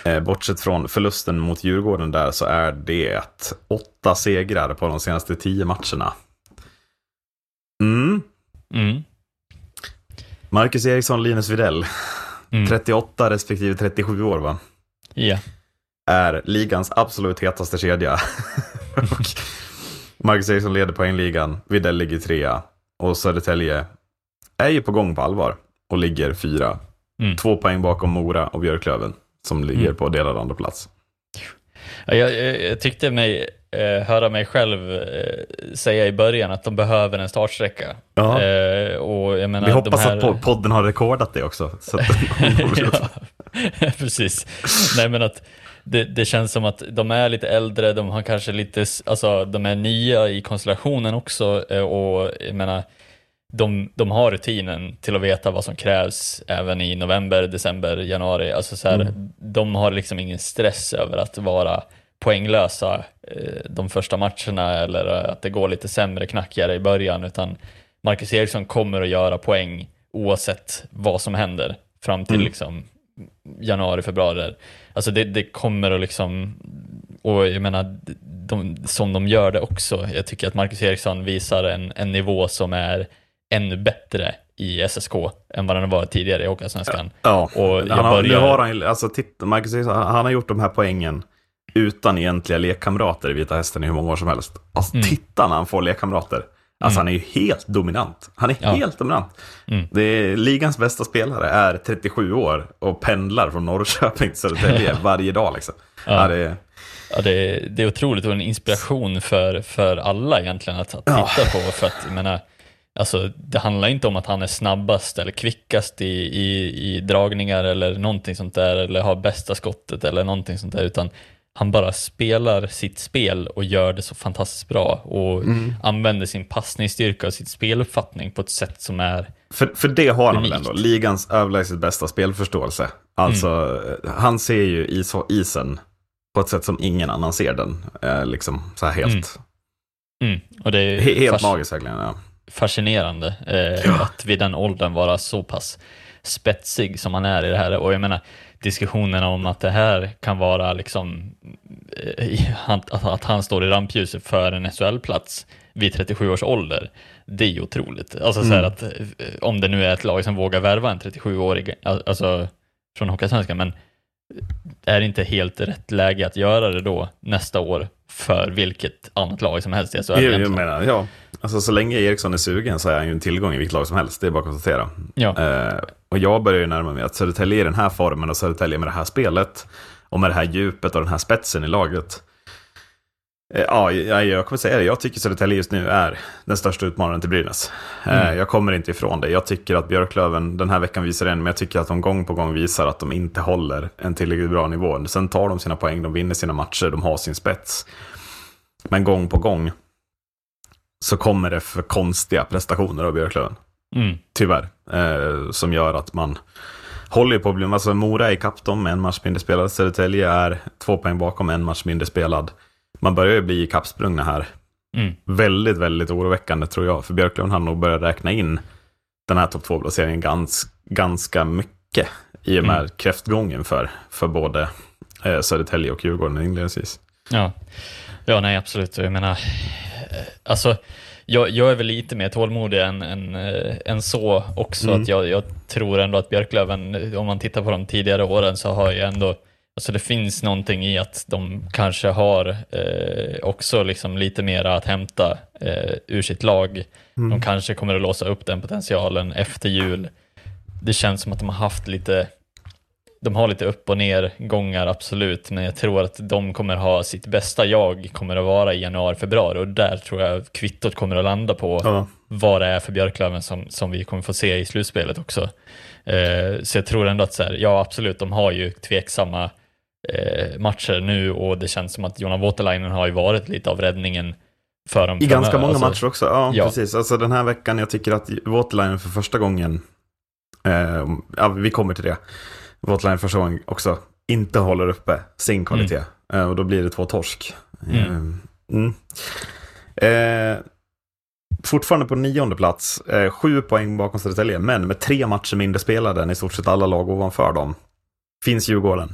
Eh, bortsett från förlusten mot Djurgården där så är det åtta segrar på de senaste tio matcherna. Mm. Mm. Marcus Eriksson, Linus Widell. Mm. 38 respektive 37 år va? Ja. Yeah. Är ligans absolut hetaste kedja. <laughs> Marcus Eriksson leder poängligan, Widell ligger trea. Och Södertälje är ju på gång på allvar och ligger fyra. Mm. Två poäng bakom Mora och Björklöven som ligger mm. på delad andra plats. Ja, jag, jag, tyckte mig eh, höra mig själv eh, säga i början att de behöver en startsträcka. Eh, och jag menar, Vi hoppas här... att podden har rekordat det också. <laughs> ja, <laughs> precis. Nej, men att det, det, känns som att de är lite äldre, de har kanske lite, alltså de är nya i konstellationen också eh, och jag menar, de, de har rutinen till att veta vad som krävs även i november, december, januari. Alltså så här, mm. De har liksom ingen stress över att vara poänglösa eh, de första matcherna eller att det går lite sämre, knackigare i början, utan Marcus Eriksson kommer att göra poäng oavsett vad som händer fram till mm. liksom januari, februari. Alltså det, det kommer att liksom, och jag menar, de, som de gör det också. Jag tycker att Marcus Eriksson visar en, en nivå som är ännu bättre i SSK än vad har varit tidigare i Hockeyallsvenskan. Ja, ja. Och han har, börjar... nu har han, alltså, titta, Marcus Eriksson, han har gjort de här poängen utan egentliga lekkamrater i Vita Hästen i hur många år som helst. Alltså mm. titta när han får lekkamrater. Alltså mm. han är ju helt dominant. Han är ja. helt dominant. Mm. Det är, ligans bästa spelare är 37 år och pendlar från Norrköping till Södertälje <laughs> varje dag. Liksom. Ja. Ja, det, ja, det, är, det är otroligt och en inspiration för, för alla egentligen att, att titta på. För att, jag menar, alltså, det handlar inte om att han är snabbast eller kvickast i, i, i dragningar eller någonting sånt där, eller har bästa skottet eller någonting sånt där, utan han bara spelar sitt spel och gör det så fantastiskt bra och mm. använder sin passningsstyrka och sin speluppfattning på ett sätt som är För, för det har han väl ändå, ligans överlägset bästa spelförståelse. Alltså, mm. han ser ju is isen på ett sätt som ingen annan ser den. Eh, liksom så här helt. Mm. mm. Och det är helt magiskt verkligen. Ja. Fascinerande eh, ja. att vid den åldern vara så pass spetsig som han är i det här. Och jag menar, diskussionerna om att det här kan vara liksom eh, att han står i rampljuset för en SHL-plats vid 37 års ålder. Det är ju otroligt. Alltså mm. så att eh, om det nu är ett lag som vågar värva en 37-årig, alltså från Hockeyallsvenskan, men är det inte helt rätt läge att göra det då nästa år för vilket annat lag som helst i SHL? Jag, jag menar, ja. Alltså så länge Eriksson är sugen så är han ju en tillgång i vilket lag som helst. Det är bara att konstatera. Ja. Eh, och jag börjar ju närma mig att Södertälje i den här formen och Södertälje med det här spelet och med det här djupet och den här spetsen i laget Eh, ja, jag kommer säga det. Jag tycker Södertälje just nu är den största utmanaren till Brynäs. Eh, mm. Jag kommer inte ifrån det. Jag tycker att Björklöven den här veckan visar det, men jag tycker att de gång på gång visar att de inte håller en tillräckligt bra nivå. Sen tar de sina poäng, de vinner sina matcher, de har sin spets. Men gång på gång så kommer det för konstiga prestationer av Björklöven. Mm. Tyvärr. Eh, som gör att man håller på att bli... Alltså Mora är ikapp dem med en match mindre spelad. Södertälje är två poäng bakom en match mindre spelad man börjar ju bli kappsprungna här. Mm. Väldigt, väldigt oroväckande tror jag. För Björklund har nog börjat räkna in den här topp 2-placeringen gans, ganska mycket i och med mm. kräftgången för, för både eh, Södertälje och Djurgården inledningsvis. Ja. ja, nej absolut. Jag menar, alltså jag, jag är väl lite mer tålmodig än, än, äh, än så också. Mm. Att jag, jag, tror ändå att Björklöven, om man tittar på de tidigare åren, så har ju ändå Alltså det finns någonting i att de kanske har eh, också liksom lite mera att hämta eh, ur sitt lag. Mm. De kanske kommer att låsa upp den potentialen efter jul. Det känns som att de har haft lite, de har lite upp och ner gångar absolut, men jag tror att de kommer ha sitt bästa jag kommer att vara i januari, februari och där tror jag kvittot kommer att landa på ja. vad det är för Björklöven som, som vi kommer få se i slutspelet också. Eh, så jag tror ändå att så här, ja absolut, de har ju tveksamma eh, matcher nu och det känns som att Jonas Waterlinen har ju varit lite av räddningen för dem. I ganska många alltså, matcher också, ja, ja, precis. Alltså den här veckan, jag tycker att Waterlinen för första gången, eh, ja vi kommer till det, Gången också inte håller uppe sin kvalitet. Mm. Eh, och då blir det två torsk. Mm. Eh, mm. Eh, fortfarande på nionde plats, eh, sju poäng bakom Södertälje, men med tre matcher mindre spelade än i stort sett alla lag ovanför dem. Finns Djurgården.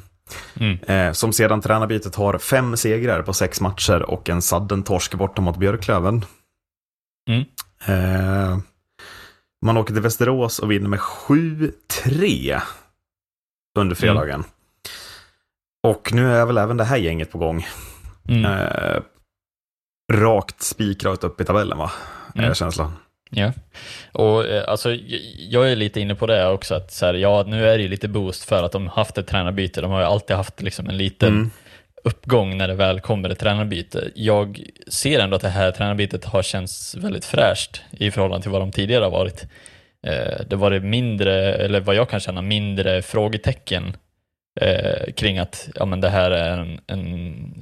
Mm. Eh, som sedan tränarbytet har fem segrar på sex matcher och en sadden torsk borta mot Björklöven. Mm. Eh, man åker till Västerås och vinner med 7-3 under fredagen. Mm. Och nu är väl även det här gänget på gång. Mm. Eh, rakt spikrakt upp i tabellen va? Mm. Är känslan. Ja, och eh, alltså jag är lite inne på det också att så här, ja, nu är det ju lite boost för att de haft ett tränarbyte. De har ju alltid haft liksom en liten mm. uppgång när det väl kommer ett tränarbyte. Jag ser ändå att det här tränarbytet har känts väldigt fräscht i förhållande till vad de tidigare har varit. Eh, det var det mindre, eller vad jag kan känna, mindre frågetecken eh, kring att ja, men det här är en, en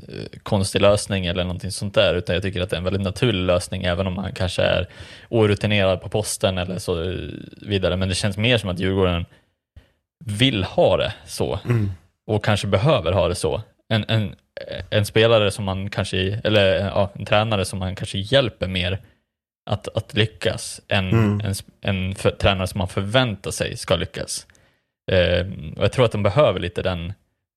eh, konstig lösning eller någonting sånt där, utan jag tycker att det är en väldigt naturlig lösning, även om man kanske är orutinerad på posten eller så eh, vidare. Men det känns mer som att Djurgården vill ha det så mm. och kanske behöver ha det så. En, en, en spelare som man kanske, eller ja, en tränare som man kanske hjälper mer att, att lyckas än mm. en, en för, tränare som man förväntar sig ska lyckas. Eh, och jag tror att de behöver lite den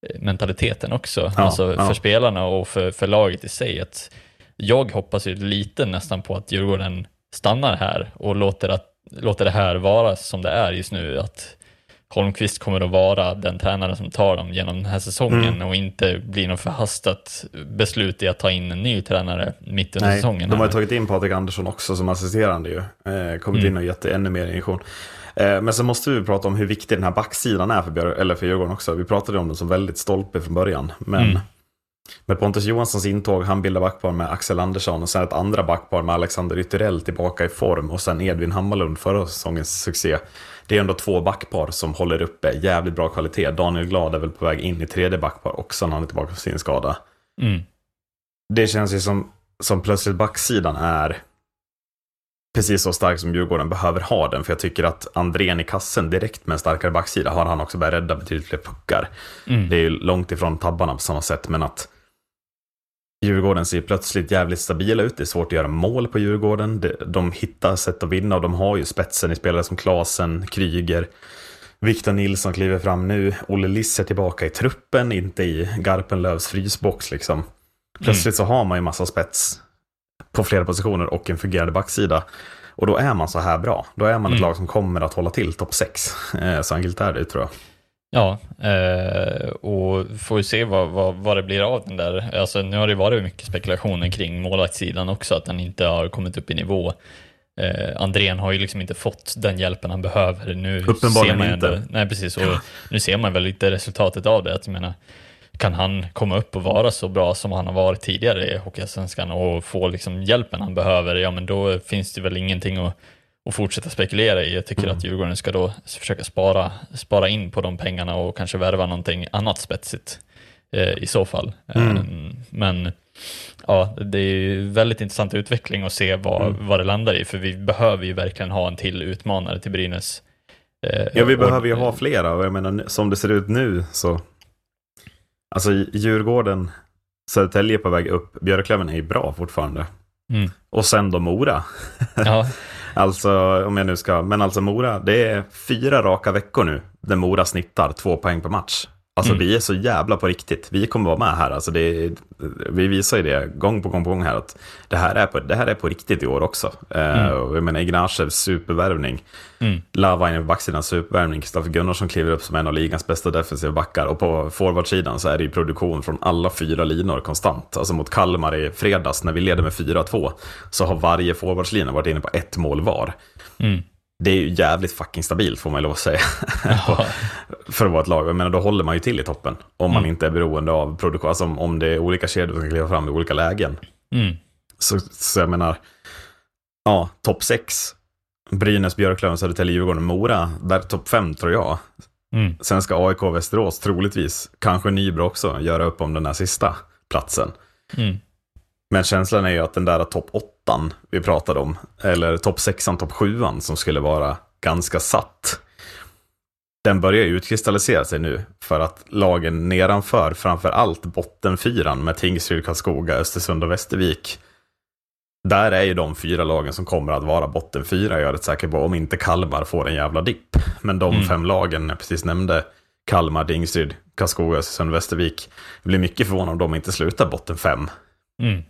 eh, mentaliteten också, ja, alltså ja. för spelarna och för, för laget i sig. Att jag hoppas ju lite nästan på att Djurgården stannar här och låter, att, låter det här vara som det är just nu. Att Holmqvist kommer att vara den tränaren som tar dem genom den här säsongen mm. och inte blir något förhastat beslut i att ta in en ny tränare mitt under Nej, säsongen. De har ju tagit in Patrik Andersson också som assisterande ju. Eh, kommit mm. in och gett ännu mer injektion. Eh, men så måste vi prata om hur viktig den här backsidan är för, Björ eller för Djurgården också. Vi pratade om den som väldigt stolpe från början. Men mm. med Pontus Johanssons intåg, han bildar backpar med Axel Andersson och sen ett andra backpar med Alexander Ytterell tillbaka i form och sen Edvin Hammarlund förra säsongens succé. Det är ändå två backpar som håller uppe jävligt bra kvalitet. Daniel Glad är väl på väg in i tredje backpar också när han är tillbaka på sin skada. Mm. Det känns ju som, som plötsligt backsidan är precis så stark som Djurgården behöver ha den. För jag tycker att Andrén i kassen direkt med en starkare backsida har han också börjat rädda betydligt fler puckar. Mm. Det är ju långt ifrån tabbarna på samma sätt, men att Djurgården ser plötsligt jävligt stabila ut. Det är svårt att göra mål på Djurgården. De hittar sätt att vinna och de har ju spetsen i spelare som Klasen, Kryger, Viktor Nilsson kliver fram nu. Olle Liss är tillbaka i truppen, inte i Garpenlövs frysbox liksom. Plötsligt så har man ju massa spets på flera positioner och en fungerande backsida. Och då är man så här bra. Då är man ett lag som kommer att hålla till topp 6. Eh, så enkelt är det tror jag. Ja, eh, och får vi se vad, vad, vad det blir av den där. Alltså, nu har det varit mycket spekulationer kring målvaktssidan också, att den inte har kommit upp i nivå. Eh, Andrén har ju liksom inte fått den hjälpen han behöver. Nu Uppenbarligen ser man inte. Ändå, nej, precis. Och nu ser man väl lite resultatet av det. Att, jag menar, kan han komma upp och vara så bra som han har varit tidigare i Hockeyallsvenskan och få liksom hjälpen han behöver, ja men då finns det väl ingenting att, att fortsätta spekulera i. Jag tycker mm. att Djurgården ska då försöka spara, spara in på de pengarna och kanske värva någonting annat spetsigt eh, i så fall. Mm. Um, men ja, det är väldigt intressant utveckling att se vad, mm. vad det landar i, för vi behöver ju verkligen ha en till utmanare till Brynäs. Eh, ja, vi och, behöver ju ha flera och jag menar som det ser ut nu så Alltså Djurgården, Södertälje på väg upp, Björklöven är ju bra fortfarande. Mm. Och sen då Mora. Ja. <laughs> alltså, om jag nu ska, men alltså Mora, det är fyra raka veckor nu där Mora snittar två poäng per match. Alltså mm. vi är så jävla på riktigt. Vi kommer vara med här. Alltså det, vi visar ju det gång på gång på gång här att det här är på, det här är på riktigt i år också. Eh, mm. Uh, jag menar Ignashevs supervärvning. Mm. Lavainen på backsidan supervärvning. Kristoffer Gunnarsson kliver upp som en av ligans bästa defensiva backar. Och på forwardsidan så är det ju produktion från alla fyra linor konstant. Alltså mot Kalmar i fredags när vi leder med 4-2 så har varje forwardslina varit inne på ett mål var. Mm det är ju jävligt fucking stabilt får man lov att säga. <laughs> för att vara ett lag. Jag menar, då håller man ju till i toppen. Om man mm. inte är beroende av produktion. Alltså om det är olika kedjor som kan kliva fram i olika lägen. Mm. Så, så jag menar, ja, topp 6. Brynäs, Björklöven, Södertälje, Djurgården, Mora. Där topp 5 tror jag. Mm. Sen ska AIK, Västerås troligtvis, kanske Nybro också, göra upp om den här sista platsen. Mm. Men känslan är ju att den där topp 8 vi pratade om, eller topp 6 topp 7 som skulle vara ganska satt. Den börjar ju utkristallisera sig nu för att lagen nedanför, framför allt bottenfyran med Tingsryd, Karlskoga, Östersund och Västervik. Där är ju de fyra lagen som kommer att vara bottenfyra, jag är rätt säker på, om inte Kalmar får en jävla dipp. Men de mm. fem lagen jag precis nämnde, Kalmar, Tingsryd, Karlskoga, Östersund, Västervik, det blir mycket förvånad om de inte slutar botten fem. Mm.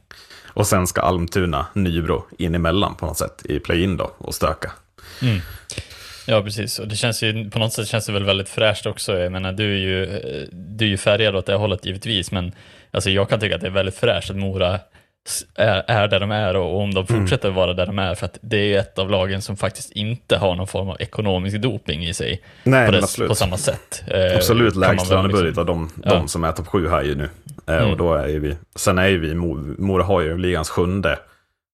Och sen ska Almtuna, Nybro in emellan på något sätt i play-in då och stöka. Mm. Ja, precis. Och det känns ju, på något sätt känns det väl väldigt fräscht också. Jag menar, du är ju, du är ju färgad åt det hållet givetvis, men alltså, jag kan tycka att det är väldigt fräscht att Mora är, är där de är och, om de mm. fortsätter vara där de är för att det är ett av lagen som faktiskt inte har någon form av ekonomisk doping i sig Nej, på, dess, på samma sätt. Eh, absolut lägst lönebudget liksom, av de, ja. de som är topp sju här ju nu. Eh, mm. Och då är ju vi, sen är ju vi, Mora har ju ligans sjunde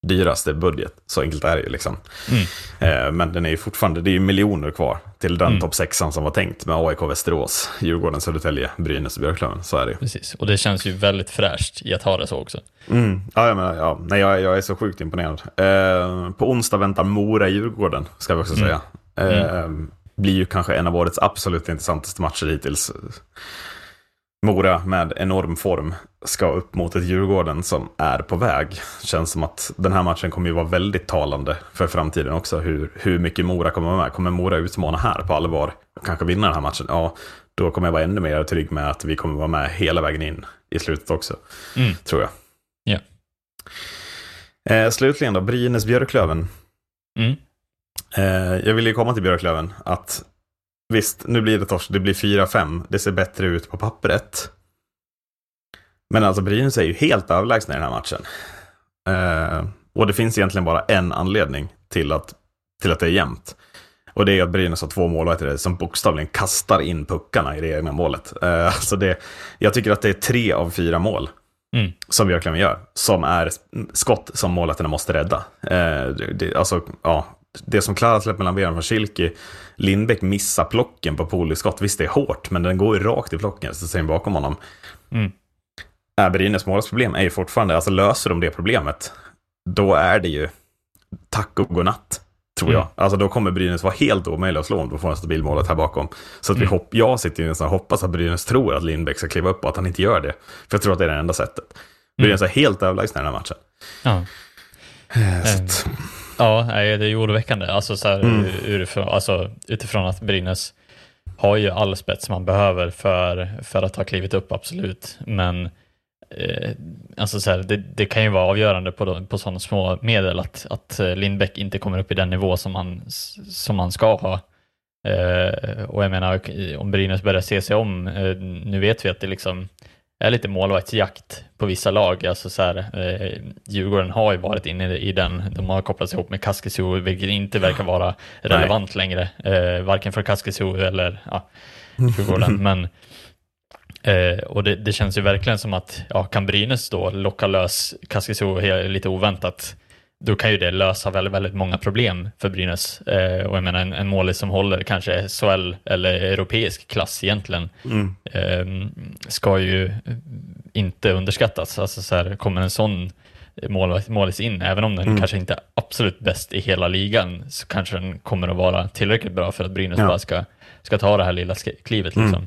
dyraste budget. Så enkelt är det ju liksom. Mm. Eh, men den är ju fortfarande, det är ju miljoner kvar till den mm. topp sexan som var tänkt med AIK, Västerås, Djurgården, Södertälje, Brynäs och Björklöven. Så är det ju. Precis, och det känns ju väldigt fräscht i att ha det så också. Mm. Ja, jag, menar, ja. Nej, jag, jag är så sjukt imponerad. Eh, på onsdag väntar Mora-Djurgården, ska vi också mm. säga. Eh, mm. blir ju kanske en av årets absolut intressantaste matcher hittills. Mora med enorm form ska upp mot ett Djurgården som är på väg. Känns som att den här matchen kommer ju vara väldigt talande för framtiden också. Hur, hur mycket Mora kommer vara med. Kommer Mora utmana här på allvar och kanske vinna den här matchen? Ja, då kommer jag vara ännu mer trygg med att vi kommer vara med hela vägen in i slutet också. Mm. Tror jag. Ja. Eh, slutligen då, Brynäs-Björklöven. Mm. Eh, jag vill ju komma till Björklöven. Att Visst, nu blir det torsk. Det blir 4-5. Det ser bättre ut på pappret. Men alltså Brynäs är ju helt överlägsna i den här matchen. Eh, och det finns egentligen bara en anledning till att, till att det är jämnt. Och det är att Brynäs har två målvakter som bokstavligen kastar in puckarna i det egna målet. Eh, alltså det, jag tycker att det är tre av fyra mål mm. som Björklöven gör, som är skott som målvakterna måste rädda. Eh, det, alltså, ja, det som Klara släpper mellan benen från Schilke, Lindbäck missar plocken på Poliskott. Visst, det är hårt, men den går ju rakt i plocken, så ser bakom honom. Mm. Är Brynäs målsproblem är ju fortfarande, alltså löser de det problemet, då är det ju tack och godnatt. Tror mm. jag. Alltså då kommer Brynäs vara helt omöjliga att slå om de får en stabil målet här bakom. Så att vi mm. hopp, jag sitter ju nästan och hoppas att Brynäs tror att Lindbäck ska kliva upp och att han inte gör det. För jag tror att det är det enda sättet. Brynäs mm. är helt överlägsna i den här matchen. Ja. Eh, så att, Ja, det är oroväckande. Alltså, så här, mm. utifrån, alltså, utifrån att Brynäs har ju all spets man behöver för, för att ha klivit upp, absolut. Men eh, alltså så här, det, det, kan ju vara avgörande på, på sådana små medel att, att eh, Lindbäck inte kommer upp i den nivå som man, som man ska ha. Eh, och jag menar, om Brynäs börjar se sig om, eh, nu vet vi att det liksom är lite målvaktsjakt på vissa lag. Alltså så här, eh, Djurgården har ju varit inne i den, de har kopplats ihop med Kaskisuo, vilket inte verkar vara relevant Nej. längre, eh, varken för Kaskisuo eller ja, Djurgården. <laughs> Men, eh, och det, det, känns ju verkligen som att, ja, kan Brynäs då locka lös Kaskisuo lite oväntat, då kan ju det lösa väldigt, väldigt många problem för Brynäs. Eh, och jag menar en, en målis som håller kanske SHL eller europeisk klass egentligen mm. eh, ska ju inte underskattas. Alltså så här, kommer en sån målis, målis in, även om den mm. kanske inte är absolut bäst i hela ligan, så kanske den kommer att vara tillräckligt bra för att Brynäs ja. bara ska, ska ta det här lilla klivet. Liksom. Mm.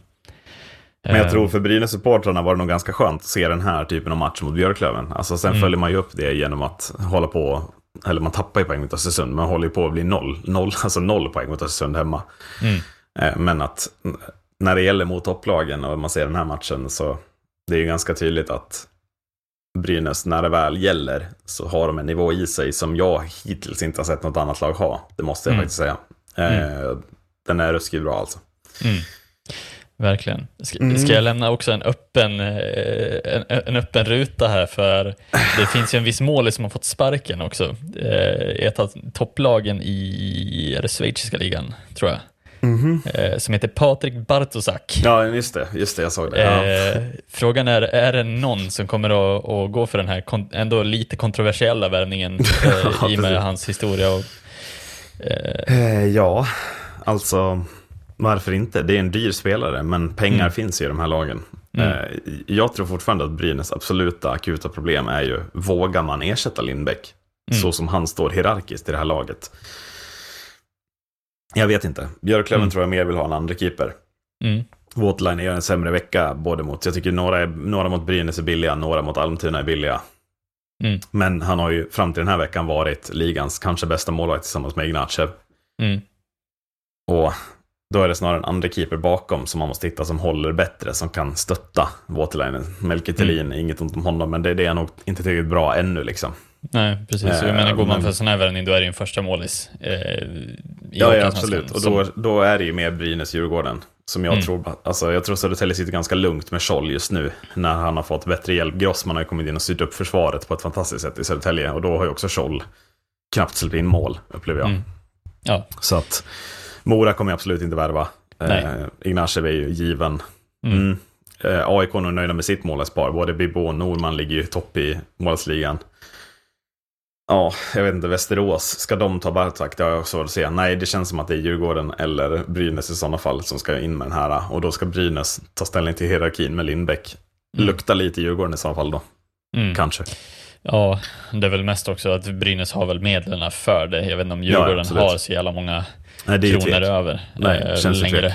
Men jag tror för Brynäs-supportrarna var det nog ganska skönt att se den här typen av match mot Björklöven. Alltså sen mm. följer man ju upp det genom att hålla på, eller man tappar ju poäng mot Östersund, man håller ju på att bli noll, noll, <laughs> alltså noll poäng mot Östersund hemma. Mm. Eh, men att när det gäller mot topplagen och man ser den här matchen så det är ju ganska tydligt att Brynäs, när det väl gäller, så har de en nivå i sig som jag hittills inte har sett något annat lag ha. Det måste jag mm. faktiskt säga. Mm. Eh, den är ruskigt bra alltså. Mm. Verkligen. Ska, mm. ska, jag lämna också en öppen, eh, en, en, öppen ruta här för det finns ju en viss mål som har fått sparken också. Eh, ett av topplagen i den schweiziska ligan, tror jag. Mm -hmm. Som heter Patrik Bartosak. Ja, just det, just det, jag såg det. Ja. Frågan är, är det någon som kommer att, att gå för den här ändå lite kontroversiella värvningen <laughs> ja, i och med hans historia? Och, eh... Ja, alltså varför inte? Det är en dyr spelare, men pengar mm. finns ju i de här lagen. Mm. Eh, jag tror fortfarande att Brynäs absoluta akuta problem är ju, vågar man ersätta Lindbäck? Mm. Så som han står hierarkiskt i det här laget. Jag vet inte. Björklöven mm. tror jag mer vill ha en andra keeper. Mm. Waterline gör en sämre vecka, både mot, jag tycker några, är, några mot Brynäs är billiga, några mot Almtuna är billiga. Mm. Men han har ju fram till den här veckan varit ligans kanske bästa målvakt tillsammans med Ignatjev. Mm. Och då är det snarare en andra keeper bakom som man måste hitta som håller bättre, som kan stötta Waterlinen. Melke Thelin, mm. inget ont om honom, men det, det är nog inte tillräckligt bra ännu liksom. Nej, precis. Eh, jag menar, går man för sån här värvning, då är det ju en första målis. Eh, ja, ja, absolut. Och då, då är det ju mer Brynäs-Djurgården. Som jag mm. tror, alltså jag tror Södertälje sitter ganska lugnt med Scholl just nu. När han har fått bättre hjälp. Grossman har ju kommit in och styrt upp försvaret på ett fantastiskt sätt i Södertälje. Och då har ju också Scholl knappt släppt in mål, upplever jag. Mm. Ja. Så att Mora kommer jag absolut inte värva. Eh, Ignashev är ju given. Mm. Mm. Eh, AIK är nog nöjda med sitt målespar. Både Bibo och Norman ligger ju topp i målsligan. Ja, jag vet inte, Västerås, ska de ta Bartak? Det har jag svårt att se. Nej, det känns som att det är Djurgården eller Brynäs i sådana fall som ska in med den här. Och då ska Brynäs ta ställning till hierarkin med Lindbäck. Mm. Lukta lite Djurgården i sådana fall då. Mm. Kanske. Ja, det är väl mest också att Brynäs har väl medlen för det. Jag vet inte om Djurgården ja, har så jävla många Nej, det är kronor över Nej, äh, känns längre.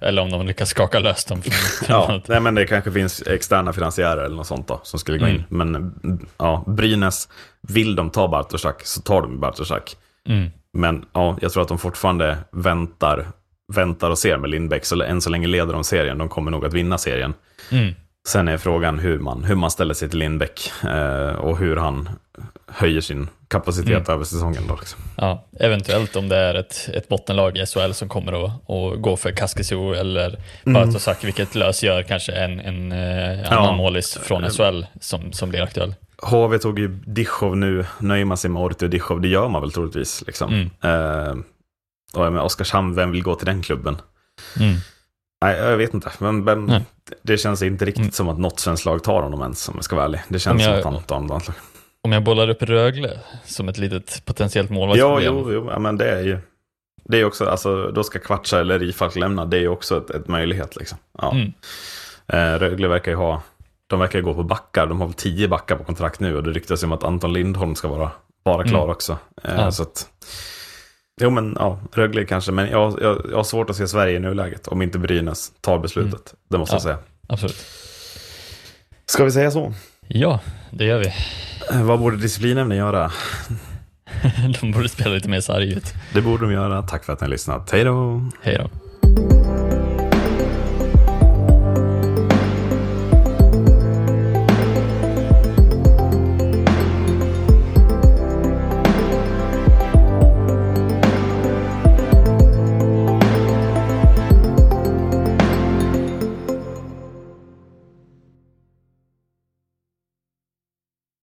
Eller om de lyckas skaka lös dem. <laughs> ja, nej, men det kanske finns externa finansiärer eller något sånt då, som skulle gå mm. in. Men ja, Brynäs, vill de ta Bartoszak så tar de Bartoszak. Mm. Men ja, jag tror att de fortfarande väntar, väntar och ser med Lindbäck. Så än så länge leder de serien. De kommer nog att vinna serien. Mm. Sen är frågan hur man, hur man ställer sig till Lindbäck eh, och hur han höjer sin kapacitet mm. över säsongen. Då, liksom. ja, eventuellt om det är ett, ett bottenlag i SHL som kommer att, att gå för Kaskisio eller Bartosak, mm. vilket lösgör kanske en, en eh, annan ja. målis från SHL som, som blir aktuell. HV tog ju Dichov nu, nöjer man sig med Orti och Dichov, det gör man väl troligtvis. Liksom. Mm. Eh, och med Oskarshamn, vem vill gå till den klubben? Mm. Nej, jag vet inte. Men, men det känns inte riktigt mm. som att något svenskt lag tar honom ens, om jag ska vara ärlig. Det känns jag, som att han tar honom Om jag bollar upp Rögle som ett litet potentiellt målvaktsproblem. Ja, jo, jo, ja, men det är ju... Det är också, alltså, då ska Kvartsa eller Rifalk lämna. Det är ju också ett, ett möjlighet. Liksom. Ja. Mm. Eh, Rögle verkar ju ha, de verkar gå på backar. De har väl tio backar på kontrakt nu och det ryktas om att Anton Lindholm ska vara, vara klar mm. också. Eh, ja. så att, Jo, men ja, Rögle kanske. Men jag, jag, jag har svårt att se Sverige i nuläget om inte Brynäs tar beslutet. Mm. Det måste ja, jag säga. Absolut. Ska vi säga så? Ja, det gör vi. Eh, vad borde disciplinämnen göra? <laughs> de borde spela lite mer sarg ut. Det borde de göra. Tack för att ni har lyssnat. Hej då! Hej då!